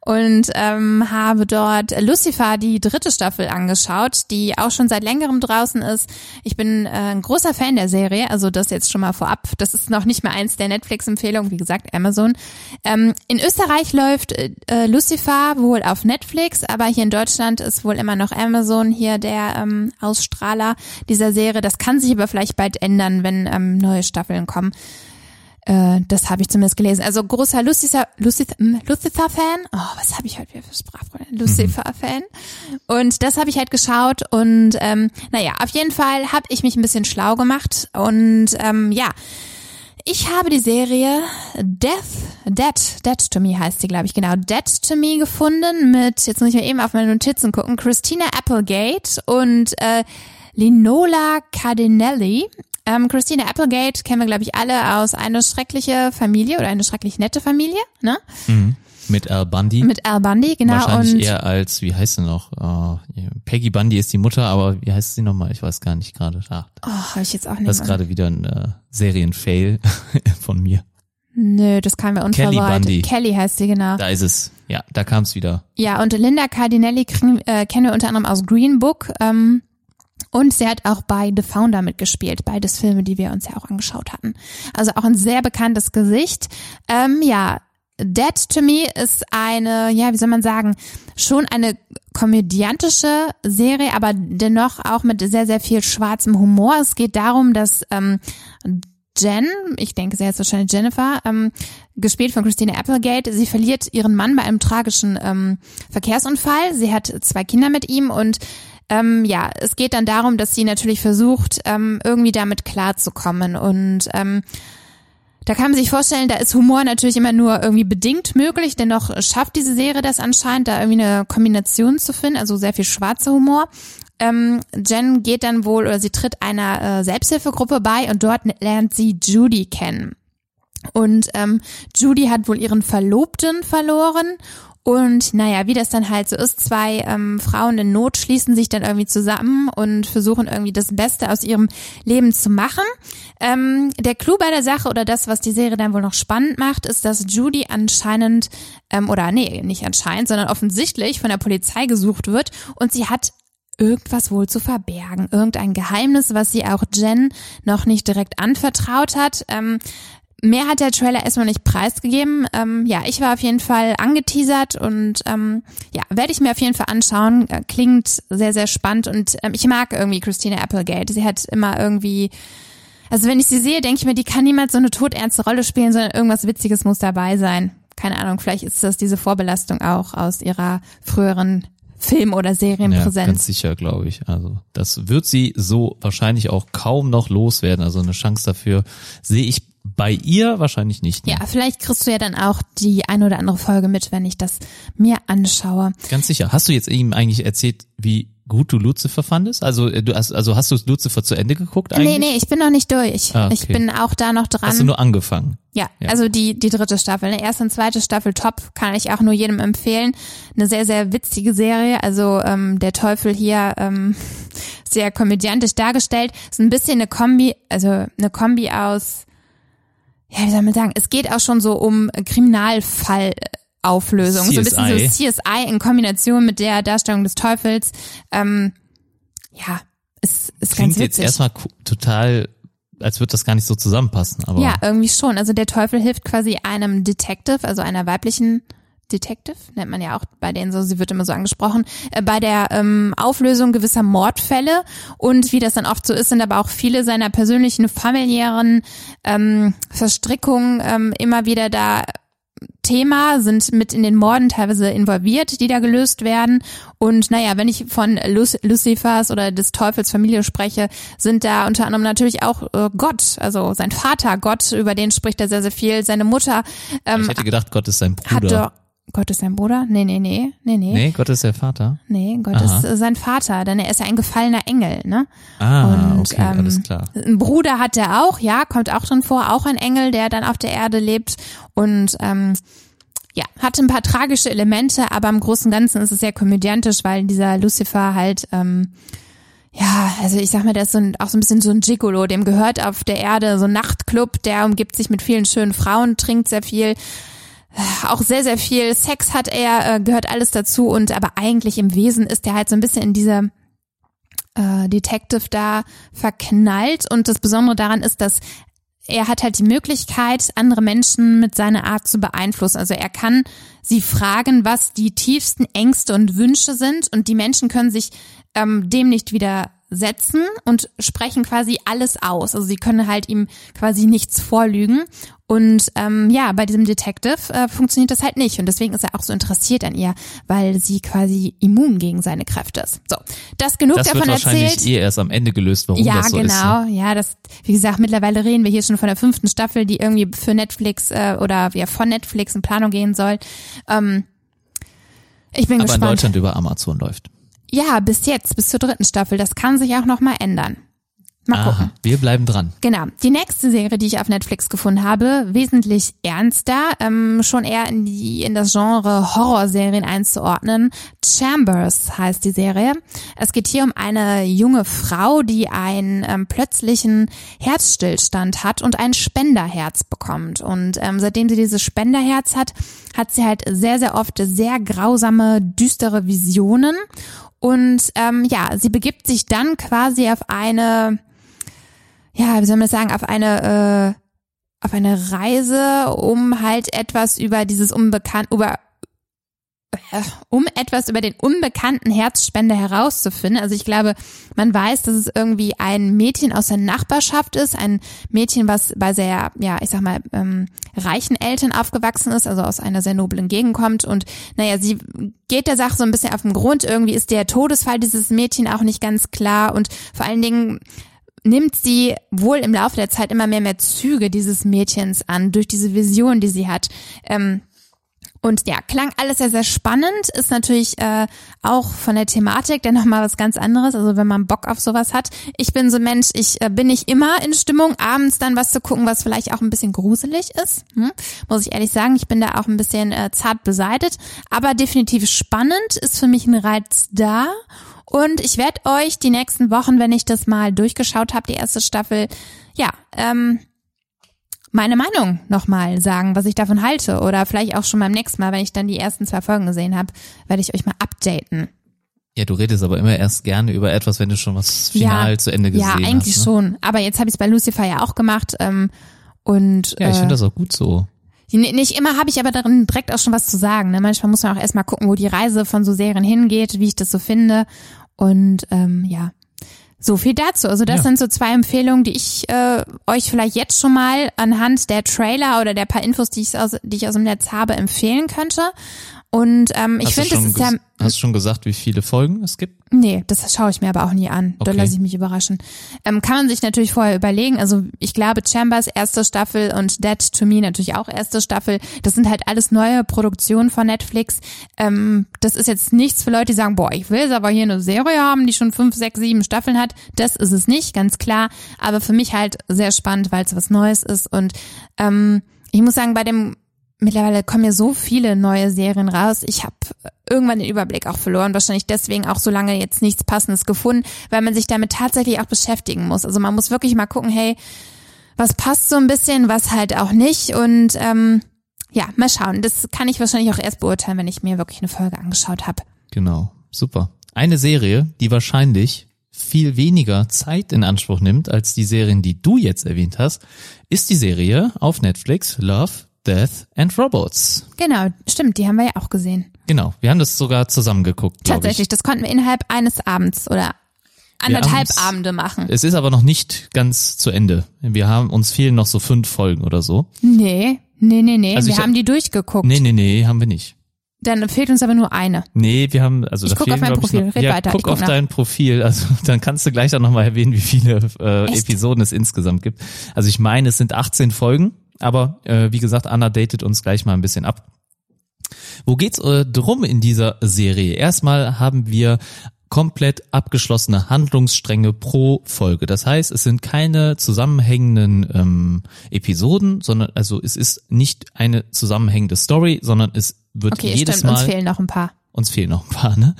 Und ähm, habe dort Lucifer, die dritte Staffel, angeschaut, die auch schon seit längerem draußen ist. Ich bin äh, ein großer Fan der Serie, also das jetzt schon mal vorab. Das ist noch nicht mehr eins der Netflix-Empfehlungen, wie gesagt, Amazon. Ähm, in Österreich läuft äh, Lucifer wohl auf Netflix, aber hier in Deutschland ist wohl immer noch Amazon hier der ähm, Ausstrahler dieser Serie. Das kann sich aber vielleicht bald ändern, wenn ähm, neue Staffeln kommen. Äh, das habe ich zumindest gelesen. Also großer Lucifer, Lucifer, hm, Lucifer-Fan. Oh, was habe ich heute wieder für Sprachprobleme? Lucifer-Fan. Und das habe ich halt geschaut und ähm, naja, auf jeden Fall habe ich mich ein bisschen schlau gemacht und ähm, ja, ich habe die Serie Death, Dead, Dead to Me heißt sie, glaube ich, genau. Dead to Me gefunden mit, jetzt muss ich mal eben auf meine Notizen gucken, Christina Applegate und äh, Linola Cardinelli. Ähm, Christina Applegate kennen wir, glaube ich, alle aus Eine schreckliche Familie oder Eine schrecklich nette Familie, ne? Mit Al Bundy. Mit Al Bundy, genau. Wahrscheinlich und eher als, wie heißt sie noch? Oh, Peggy Bundy ist die Mutter, aber wie heißt sie nochmal? Ich weiß gar nicht gerade. Ah, oh, habe ich jetzt auch nicht das ist gerade wieder ein äh, Serienfail von mir. Nö, das kam mir Kelly unverweilt. Bundy. Kelly heißt sie, genau. Da ist es. Ja, da kam es wieder. Ja, und Linda Cardinelli kriegen, äh, kennen wir unter anderem aus Green Book. Ähm, und sie hat auch bei The Founder mitgespielt, beides Filme, die wir uns ja auch angeschaut hatten. Also auch ein sehr bekanntes Gesicht. Ähm, ja, Dead to Me ist eine, ja, wie soll man sagen, schon eine komödiantische Serie, aber dennoch auch mit sehr, sehr viel schwarzem Humor. Es geht darum, dass ähm, Jen, ich denke, sie heißt wahrscheinlich Jennifer, ähm, gespielt von Christina Applegate. Sie verliert ihren Mann bei einem tragischen ähm, Verkehrsunfall. Sie hat zwei Kinder mit ihm und ähm, ja, es geht dann darum, dass sie natürlich versucht, ähm, irgendwie damit klarzukommen und ähm, da kann man sich vorstellen, da ist Humor natürlich immer nur irgendwie bedingt möglich, dennoch schafft diese Serie das anscheinend, da irgendwie eine Kombination zu finden, also sehr viel schwarzer Humor. Ähm, Jen geht dann wohl oder sie tritt einer äh, Selbsthilfegruppe bei und dort lernt sie Judy kennen. Und ähm, Judy hat wohl ihren Verlobten verloren. Und naja, wie das dann halt so ist, zwei ähm, Frauen in Not schließen sich dann irgendwie zusammen und versuchen irgendwie das Beste aus ihrem Leben zu machen. Ähm, der Clou bei der Sache oder das, was die Serie dann wohl noch spannend macht, ist, dass Judy anscheinend, ähm, oder nee, nicht anscheinend, sondern offensichtlich von der Polizei gesucht wird und sie hat irgendwas wohl zu verbergen. Irgendein Geheimnis, was sie auch Jen noch nicht direkt anvertraut hat. Ähm, mehr hat der Trailer erstmal nicht preisgegeben. Ähm, ja, ich war auf jeden Fall angeteasert und ähm, ja, werde ich mir auf jeden Fall anschauen. Äh, Klingt sehr, sehr spannend und ähm, ich mag irgendwie Christina Applegate. Sie hat immer irgendwie also wenn ich sie sehe, denke ich mir, die kann niemals so eine todernste Rolle spielen, sondern irgendwas Witziges muss dabei sein. Keine Ahnung, vielleicht ist das diese Vorbelastung auch aus ihrer früheren Film- oder Ja, Serienpräsenz. ganz sicher, glaube ich. Also das wird sie so wahrscheinlich auch kaum noch loswerden. Also eine Chance dafür sehe ich bei ihr wahrscheinlich nicht. Ja, mehr. vielleicht kriegst du ja dann auch die ein oder andere Folge mit, wenn ich das mir anschaue. Ganz sicher. Hast du jetzt ihm eigentlich erzählt, wie gut du Lucifer fandest? Also äh, du hast, also hast du Lucifer zu Ende geguckt eigentlich? Nee, nee, ich bin noch nicht durch. Ah, okay. Ich bin auch da noch dran. Hast du nur angefangen? Ja, Ja. also die, die dritte Staffel. Eine erste und zweite Staffel top, kann ich auch nur jedem empfehlen. Eine sehr, sehr witzige Serie. Also ähm, der Teufel hier ähm, sehr komödiantisch dargestellt. Ist ein bisschen eine Kombi, also eine Kombi aus, ja, wie soll man sagen, es geht auch schon so um Kriminalfallauflösung. So ein bisschen so CSI in Kombination mit der Darstellung des Teufels. Ähm, ja, ist, ist Klingt ganz jetzt erstmal total, als würde das gar nicht so zusammenpassen. Aber Ja, irgendwie schon. Also der Teufel hilft quasi einem Detective, also einer weiblichen Detective, nennt man ja auch bei denen so, sie wird immer so angesprochen, äh, bei der ähm, Auflösung gewisser Mordfälle und wie das dann oft so ist, sind aber auch viele seiner persönlichen, familiären ähm, Verstrickungen ähm, immer wieder da Thema, sind mit in den Morden teilweise involviert, die da gelöst werden. Und naja, wenn ich von Luc Lucifers oder des Teufels Familie spreche, sind da unter anderem natürlich auch äh, Gott, also sein Vater Gott, über den spricht er sehr, sehr viel. Seine Mutter ähm, ich hätte gedacht, Gott ist sein Bruder. Gott ist sein Bruder? Nee, nee, nee, nee, nee. Nee, Gott ist der Vater. Nee, Gott Aha. ist äh, sein Vater, denn er ist ja ein gefallener Engel, ne? Ah, Und, okay, ähm, alles klar. Ein Bruder hat er auch, ja, kommt auch drin vor, auch ein Engel, der dann auf der Erde lebt und ähm, ja, hat ein paar tragische Elemente, aber im Großen und Ganzen ist es sehr komödiantisch, weil dieser Lucifer halt ähm, ja, also ich sag mal, der ist so ein, auch so ein bisschen so ein Gigolo, dem gehört auf der Erde so ein Nachtclub, der umgibt sich mit vielen schönen Frauen, trinkt sehr viel, auch sehr, sehr viel Sex hat er, äh, gehört alles dazu und aber eigentlich im Wesen ist er halt so ein bisschen in dieser äh, Detective da verknallt und das Besondere daran ist, dass er hat halt die Möglichkeit, andere Menschen mit seiner Art zu beeinflussen. Also er kann sie fragen, was die tiefsten Ängste und Wünsche sind und die Menschen können sich ähm, dem nicht widersetzen und sprechen quasi alles aus. Also sie können halt ihm quasi nichts vorlügen. Und ähm, ja, bei diesem Detective äh, funktioniert das halt nicht. Und deswegen ist er auch so interessiert an ihr, weil sie quasi immun gegen seine Kräfte ist. So, das genug Das wird davon wahrscheinlich erzählt. eh erst am Ende gelöst, warum Ja, das so ist. genau. ne? Ja, das, wie gesagt, mittlerweile reden wir hier schon von der fünften Staffel, die irgendwie für Netflix äh, oder ja von Netflix in Planung gehen soll. Ähm, ich bin Aber in gespannt. Deutschland über Amazon läuft. Ja, bis jetzt, bis zur dritten Staffel. Das kann sich auch noch mal ändern. Mal gucken. Aha, wir bleiben dran. Genau. Die nächste Serie, die ich auf Netflix gefunden habe, wesentlich ernster, ähm, schon eher in die in das Genre Horrorserien einzuordnen. Chambers heißt die Serie. Es geht hier um eine junge Frau, die einen ähm, plötzlichen Herzstillstand hat und ein Spenderherz bekommt. Und ähm, seitdem sie dieses Spenderherz hat, hat sie halt sehr, sehr oft sehr grausame, düstere Visionen. Und ähm, ja, sie begibt sich dann quasi auf eine ja, wie soll man das sagen, auf eine, äh, auf eine Reise, um halt etwas über dieses Unbekannt, über, äh, um etwas über den unbekannten Herzspender herauszufinden. Also ich glaube, man weiß, dass es irgendwie ein Mädchen aus der Nachbarschaft ist, ein Mädchen, was bei sehr, ja, ich sag mal, ähm, reichen Eltern aufgewachsen ist, also aus einer sehr noblen Gegend kommt und naja, sie geht der Sache so ein bisschen auf den Grund. Irgendwie ist der Todesfall dieses Mädchen auch nicht ganz klar und vor allen Dingen nimmt sie wohl im Laufe der Zeit immer mehr mehr Züge dieses Mädchens an, durch diese Vision, die sie hat. Ähm, und ja, klang alles sehr, sehr spannend, ist natürlich äh, auch von der Thematik dann nochmal was ganz anderes, also wenn man Bock auf sowas hat. Ich bin so Mensch, ich äh, bin nicht immer in Stimmung, abends dann was zu gucken, was vielleicht auch ein bisschen gruselig ist, hm? muss ich ehrlich sagen. Ich bin da auch ein bisschen äh, zart beseitet, aber definitiv spannend, ist für mich ein Reiz da. Und ich werde euch die nächsten Wochen, wenn ich das mal durchgeschaut habe, die erste Staffel, ja, ähm, meine Meinung nochmal sagen, was ich davon halte. Oder vielleicht auch schon beim nächsten Mal, wenn ich dann die ersten zwei Folgen gesehen habe, werde ich euch mal updaten. Ja, du redest aber immer erst gerne über etwas, wenn du schon was final ja, zu Ende gesehen Ja, hast. eigentlich ne? schon. Aber jetzt habe ich es bei Lucifer ja auch gemacht. Ähm, und Ja, ich äh, finde das auch gut so. Nicht immer habe ich aber darin direkt auch schon was zu sagen. Ne? Manchmal muss man auch erstmal gucken, wo die Reise von so Serien hingeht, wie ich das so finde. Und ähm, ja, so viel dazu. Also das Ja. sind so zwei Empfehlungen, die ich äh, euch vielleicht jetzt schon mal anhand der Trailer oder der paar Infos, die ich aus, die ich aus dem Netz habe, empfehlen könnte. Und ähm, ich finde, das ist ja. Hast du schon gesagt, wie viele Folgen es gibt? Nee, das schaue ich mir aber auch nie an. Da Okay. lasse ich mich überraschen. Ähm, kann man sich natürlich vorher überlegen. Also ich glaube, Chambers erste Staffel und Dead to Me natürlich auch erste Staffel. Das sind halt alles neue Produktionen von Netflix. Ähm, das ist jetzt nichts für Leute, die sagen, boah, ich will jetzt aber hier eine Serie haben, die schon fünf, sechs, sieben Staffeln hat. Das ist es nicht, ganz klar. Aber für mich halt sehr spannend, weil es was Neues ist. Und ähm, ich muss sagen, bei dem Mittlerweile kommen ja so viele neue Serien raus. Ich habe irgendwann den Überblick auch verloren. Wahrscheinlich deswegen auch so lange jetzt nichts Passendes gefunden, weil man sich damit tatsächlich auch beschäftigen muss. Also man muss wirklich mal gucken, hey, was passt so ein bisschen, was halt auch nicht. Und ähm, ja, mal schauen. Das kann ich wahrscheinlich auch erst beurteilen, wenn ich mir wirklich eine Folge angeschaut habe. Genau, super. Eine Serie, die wahrscheinlich viel weniger Zeit in Anspruch nimmt als die Serien, die du jetzt erwähnt hast, ist die Serie auf Netflix Love, Death and Robots. Genau, stimmt, die haben wir ja auch gesehen. Genau, wir haben das sogar zusammen geguckt, glaube Tatsächlich, ich. das konnten wir innerhalb eines Abends oder anderthalb Abende machen. Es ist aber noch nicht ganz zu Ende. Wir haben, uns fehlen noch so fünf Folgen oder so. Nee, nee, nee, nee. Also wir hab- haben die durchgeguckt. Nee, nee, nee, haben wir nicht. Dann fehlt uns aber nur eine. Nee, wir haben, also Ich da guck fehlen, auf mein Profil. noch, Red ja, weiter, ich guck guck auf nach. dein Profil, also dann kannst du gleich dann nochmal erwähnen, wie viele äh? Episoden es insgesamt gibt. Also ich meine, es sind 18 Folgen, aber äh, wie gesagt, Anna datet uns gleich mal ein bisschen ab. Wo geht's äh, drum in dieser Serie? Erstmal haben wir komplett abgeschlossene Handlungsstränge pro Folge. Das heißt, es sind keine zusammenhängenden ähm, Episoden, sondern also es ist nicht eine zusammenhängende Story, sondern es wird Okay, jedes stimmt, Mal uns fehlen noch ein paar. uns fehlen noch ein paar, ne?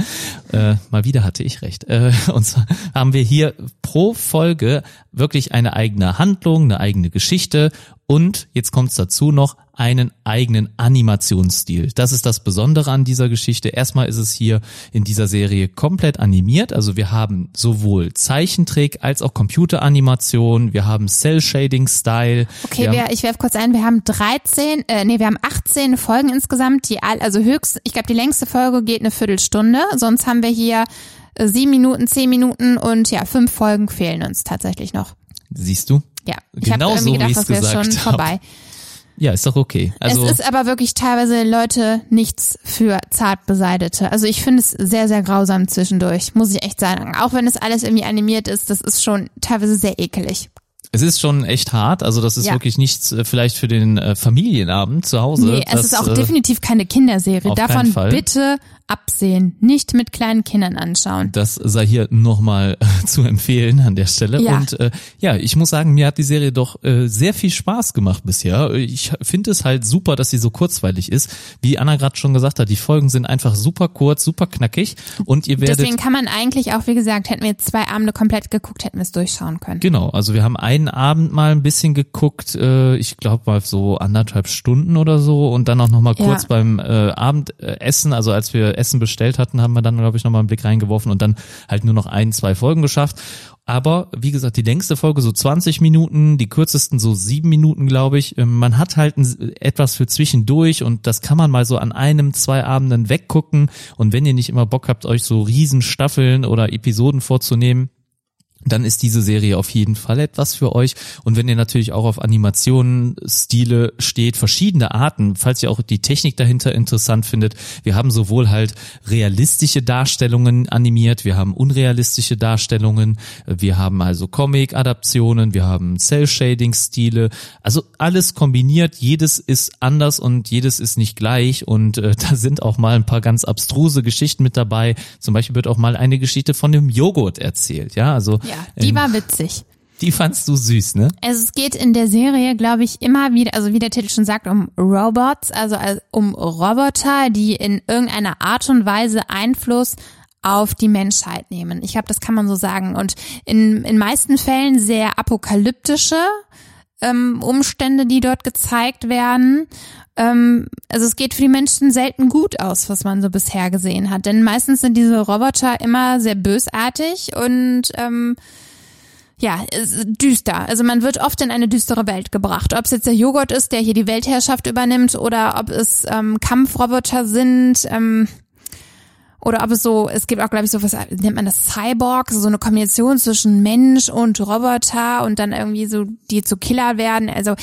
Äh, mal wieder hatte ich recht. Äh, und zwar haben wir hier pro Folge wirklich eine eigene Handlung, eine eigene Geschichte und jetzt kommt es dazu noch einen eigenen Animationsstil. Das ist das Besondere an dieser Geschichte. Erstmal ist es hier in dieser Serie komplett animiert. Also wir haben sowohl Zeichentrick als auch Computeranimation. Wir haben Cell-Shading-Style. Okay, wir haben, wir, ich werfe kurz ein, wir haben 13, äh, nee, wir haben 18 Folgen insgesamt, die all, also höchst, ich glaube, die längste Folge geht eine Viertelstunde, sonst haben wir hier äh, sieben Minuten, zehn Minuten und ja, fünf Folgen fehlen uns tatsächlich noch. siehst du? Ja, ich habe Genau irgendwie so, gedacht, das wäre schon hab. vorbei. Ja, ist doch okay. Also es ist aber wirklich teilweise, Leute, nichts für Zartbeseitete. Also ich finde es sehr, sehr grausam zwischendurch, muss ich echt sagen. Auch wenn es alles irgendwie animiert ist, das ist schon teilweise sehr ekelig. Es ist schon echt hart, also das ist Ja. wirklich nichts äh, vielleicht für den äh, Familienabend zu Hause. Nee, es das, ist auch äh, definitiv keine Kinderserie. Davon bitte absehen. Nicht mit kleinen Kindern anschauen. Das sei hier nochmal äh, zu empfehlen an der Stelle. Ja. Und äh, ja, ich muss sagen, mir hat die Serie doch äh, sehr viel Spaß gemacht bisher. Ich finde es halt super, dass sie so kurzweilig ist. Wie Anna gerade schon gesagt hat, die Folgen sind einfach super kurz, super knackig und ihr werdet Deswegen kann man eigentlich auch, wie gesagt, hätten wir zwei Abende komplett geguckt, hätten wir es durchschauen können. Genau, also wir haben einen Abend mal ein bisschen geguckt, äh, ich glaube mal so anderthalb Stunden oder so und dann auch noch mal Ja. kurz beim äh, Abendessen, also als wir Essen bestellt hatten, haben wir dann glaube ich noch mal einen Blick reingeworfen und dann halt nur noch ein, zwei Folgen geschafft. Aber wie gesagt, die längste Folge so 20 Minuten, die kürzesten so sieben Minuten, glaube ich. Ähm, Man hat halt ein, etwas für zwischendurch und das kann man mal so an einem, zwei Abenden weggucken. Und wenn ihr nicht immer Bock habt, euch so Riesenstaffeln oder Episoden vorzunehmen, dann ist diese Serie auf jeden Fall etwas für euch. Und wenn ihr natürlich auch auf Animationen, Stile steht, verschiedene Arten, falls ihr auch die Technik dahinter interessant findet, wir haben sowohl halt realistische Darstellungen animiert, wir haben unrealistische Darstellungen, wir haben also Comic-Adaptionen, wir haben Cell-Shading-Stile, also alles kombiniert, jedes ist anders und jedes ist nicht gleich und äh, da sind auch mal ein paar ganz abstruse Geschichten mit dabei. Zum Beispiel wird auch mal eine Geschichte von dem Joghurt erzählt, ja, also Ja, die ähm, war witzig. die fandst du süß, ne? Also es geht in der Serie, glaube ich, immer wieder, also wie der Titel schon sagt, um Robots, also als- um Roboter, die in irgendeiner Art und Weise Einfluss auf die Menschheit nehmen. Ich glaube, das kann man so sagen. Und in, in meisten Fällen sehr apokalyptische ähm, Umstände, die dort gezeigt werden. Ähm, also es geht für die Menschen selten gut aus, was man so bisher gesehen hat. Denn meistens sind diese Roboter immer sehr bösartig und ähm, ja, düster. Also man wird oft in eine düstere Welt gebracht. Ob es jetzt der Joghurt ist, der hier die Weltherrschaft übernimmt, oder ob es ähm, Kampfroboter sind, ähm, oder ob es so, es gibt auch, glaube ich, so was nennt man das Cyborg, so eine Kombination zwischen Mensch und Roboter und dann irgendwie so, die zu Killer werden. Also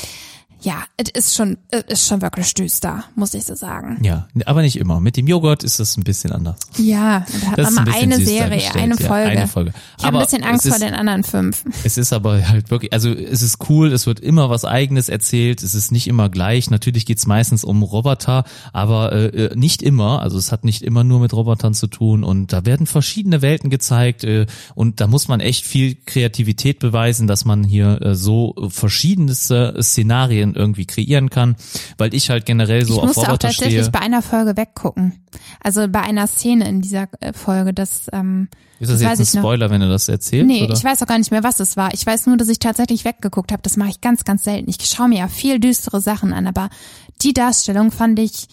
ja, es ist schon, es ist schon wirklich düster, muss ich so sagen. Ja, aber nicht immer. Mit dem Joghurt ist das ein bisschen anders. Ja, da hat Das man ist mal ein eine Serie, dargestellt, eine ja, Folge. eine Folge. Ich habe ein bisschen Angst es vor ist- den anderen fünf. Es ist aber halt wirklich, also es ist cool, es wird immer was Eigenes erzählt, es ist nicht immer gleich. Natürlich geht's meistens um Roboter, aber äh, äh, nicht immer. Also es hat nicht immer nur mit Robotern zu tun und da werden verschiedene Welten gezeigt äh, und da muss man echt viel Kreativität beweisen, dass man hier äh, so verschiedenste Szenarien irgendwie kreieren kann, weil ich halt generell so ich auf musste auch Roboter tatsächlich stehe. bei einer Folge weggucken. Also bei einer Szene in dieser äh, Folge, das, ähm, Ist das das jetzt ein ich noch. Spoiler, wenn du das erzählst? Nee, oder? ich weiß auch gar nicht mehr, was es war. Ich weiß nur, dass ich tatsächlich weggeguckt habe. Das mache ich ganz, ganz selten. Ich schaue mir ja viel düstere Sachen an, aber die Darstellung fand ich,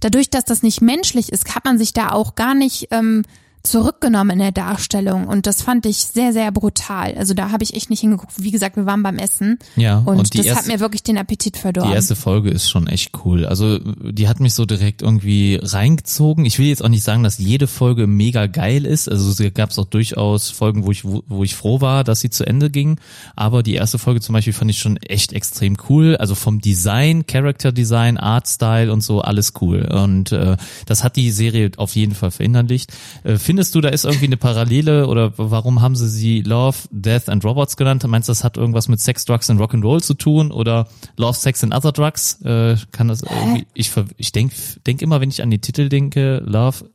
dadurch, dass das nicht menschlich ist, hat man sich da auch gar nicht ähm, zurückgenommen in der Darstellung. Und das fand ich sehr, sehr brutal. Also da habe ich echt nicht hingeguckt. Wie gesagt, wir waren beim Essen. Ja, Und, und die das hat erste- mir wirklich den Appetit verdorben. Die erste Folge ist schon echt cool. Also die hat mich so direkt irgendwie reingezogen. Ich will jetzt auch nicht sagen, dass jede Folge mega geil ist. Also es gab auch durchaus Folgen, wo ich wo, wo ich froh war, dass sie zu Ende ging. Aber die erste Folge zum Beispiel fand ich schon echt extrem cool. Also vom Design, Character Design, Art Style und so alles cool. Und äh, das hat die Serie auf jeden Fall verinnerlicht. Äh, findest du, da ist irgendwie eine Parallele oder warum haben sie sie Love, Death and Robots genannt? Meinst du, das hat irgendwas mit Sex, Drugs and Rock'n'Roll zu tun oder Love, Sex and Other Drugs? Äh, kann das irgendwie, ich ich denk, denk immer, wenn ich an die Titel denke, Love,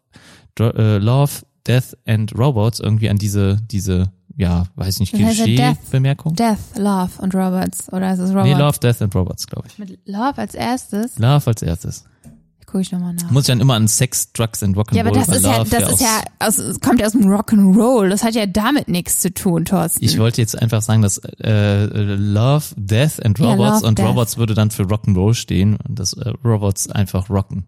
Dr- äh, Love, Death and Robots irgendwie an diese diese ja, weiß nicht. Klischee-Bemerkung? Death, Love und Robots. Oder ist es Robot? Nee, Love, Death and Robots, glaube ich. Mit Love als erstes? Love als erstes. Guck ich nochmal nach. Muss ich dann immer an Sex, Drugs and Rock'n'Roll Ja, aber das ist ja, das ist aus- ja, aus, kommt ja aus dem Rock'n'Roll. Das hat ja damit nichts zu tun, Thorsten. Ich wollte jetzt einfach sagen, dass äh, Love, Death and Ja, Robots Love, und Death. Robots würde dann für Rock'n'Roll stehen und dass äh, Robots einfach rocken.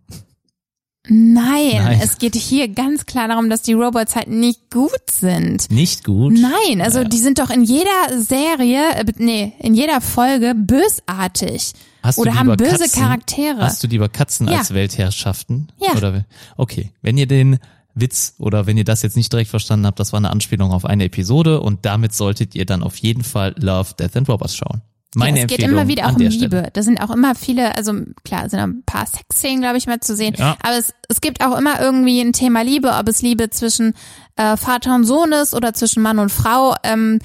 Nein, Nein. es geht hier ganz klar darum, dass die Robots halt nicht gut sind. Nicht gut. Nein, also Naja. die sind doch in jeder Serie, äh, nee, in jeder Folge bösartig. Hast du Oder haben böse Katzen? Charaktere. Hast du lieber Katzen Ja. als Weltherrschaften? Ja. Oder okay, wenn ihr den Witz oder wenn ihr das jetzt nicht direkt verstanden habt, das war eine Anspielung auf eine Episode und damit solltet ihr dann auf jeden Fall Love, Death and Robots schauen. Meine ja, es geht immer wieder auch um Liebe. Stelle. Da sind auch immer viele, also klar, sind ein paar Sexszenen, glaube ich, mal zu sehen. Ja. Aber es, es gibt auch immer irgendwie ein Thema Liebe, ob es Liebe zwischen äh, Vater und Sohn ist oder zwischen Mann und Frau. Ähm,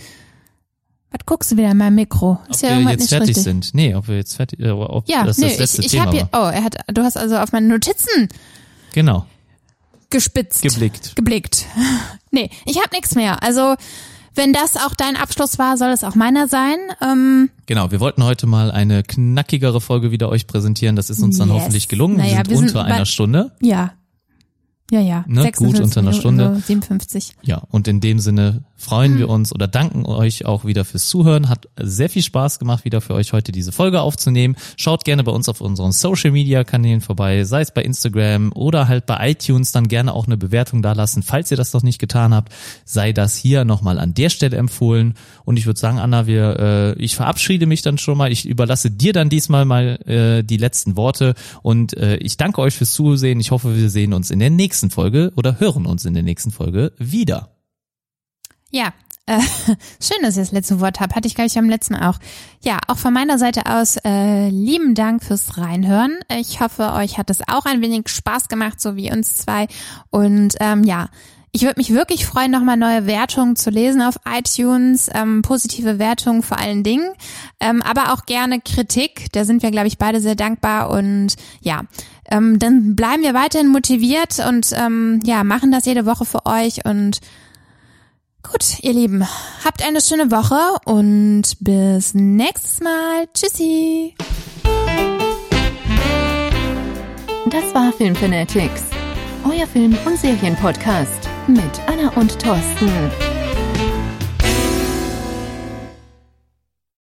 was guckst du wieder in meinem Mikro? Ob wir jetzt fertig sind. Nee, ob wir jetzt fertig, äh, ob Ja, das nö, das letzte ich, ich Thema habe hier, oh, er hat, du hast also auf meine Notizen Genau, gespitzt. geblickt. geblickt. nee, ich habe nichts mehr. Also, wenn das auch dein Abschluss war, soll es auch meiner sein. Ähm, Genau, wir wollten heute mal eine knackigere Folge wieder euch präsentieren. Das ist uns dann Yes. hoffentlich gelungen. Naja, wir sind wir sind unter einer Stunde. ja. Ja, ja. Ne, gut 56 unter einer Stunde. So 57. Ja, und in dem Sinne freuen Hm. wir uns oder danken euch auch wieder fürs Zuhören. Hat sehr viel Spaß gemacht, wieder für euch heute diese Folge aufzunehmen. Schaut gerne bei uns auf unseren Social Media Kanälen vorbei, sei es bei Instagram oder halt bei iTunes, dann gerne auch eine Bewertung dalassen. Falls ihr das noch nicht getan habt, sei das hier nochmal an der Stelle empfohlen. Und ich würde sagen, Anna, wir, äh, ich verabschiede mich dann schon mal. Ich überlasse dir dann diesmal mal äh, die letzten Worte und äh, ich danke euch fürs Zusehen. Ich hoffe, wir sehen uns in der nächsten Folge oder hören uns in der nächsten Folge wieder. Ja, äh, schön, dass ihr das letzte Wort habt. Hatte ich, glaube ich, beim letzten auch. Ja, auch von meiner Seite aus äh, lieben Dank fürs Reinhören. Ich hoffe, euch hat es auch ein wenig Spaß gemacht, so wie uns zwei. Und ähm, ja, ich würde mich wirklich freuen, nochmal neue Wertungen zu lesen auf iTunes, ähm, positive Wertungen vor allen Dingen, ähm, aber auch gerne Kritik. Da sind wir, glaube ich, beide sehr dankbar und ja, ähm, dann bleiben wir weiterhin motiviert und ähm, ja, machen das jede Woche für euch und Gut, ihr Lieben, habt eine schöne Woche und bis nächstes Mal. Tschüssi. Das war Filmfanatics, euer Film- und Serienpodcast mit Anna und Thorsten.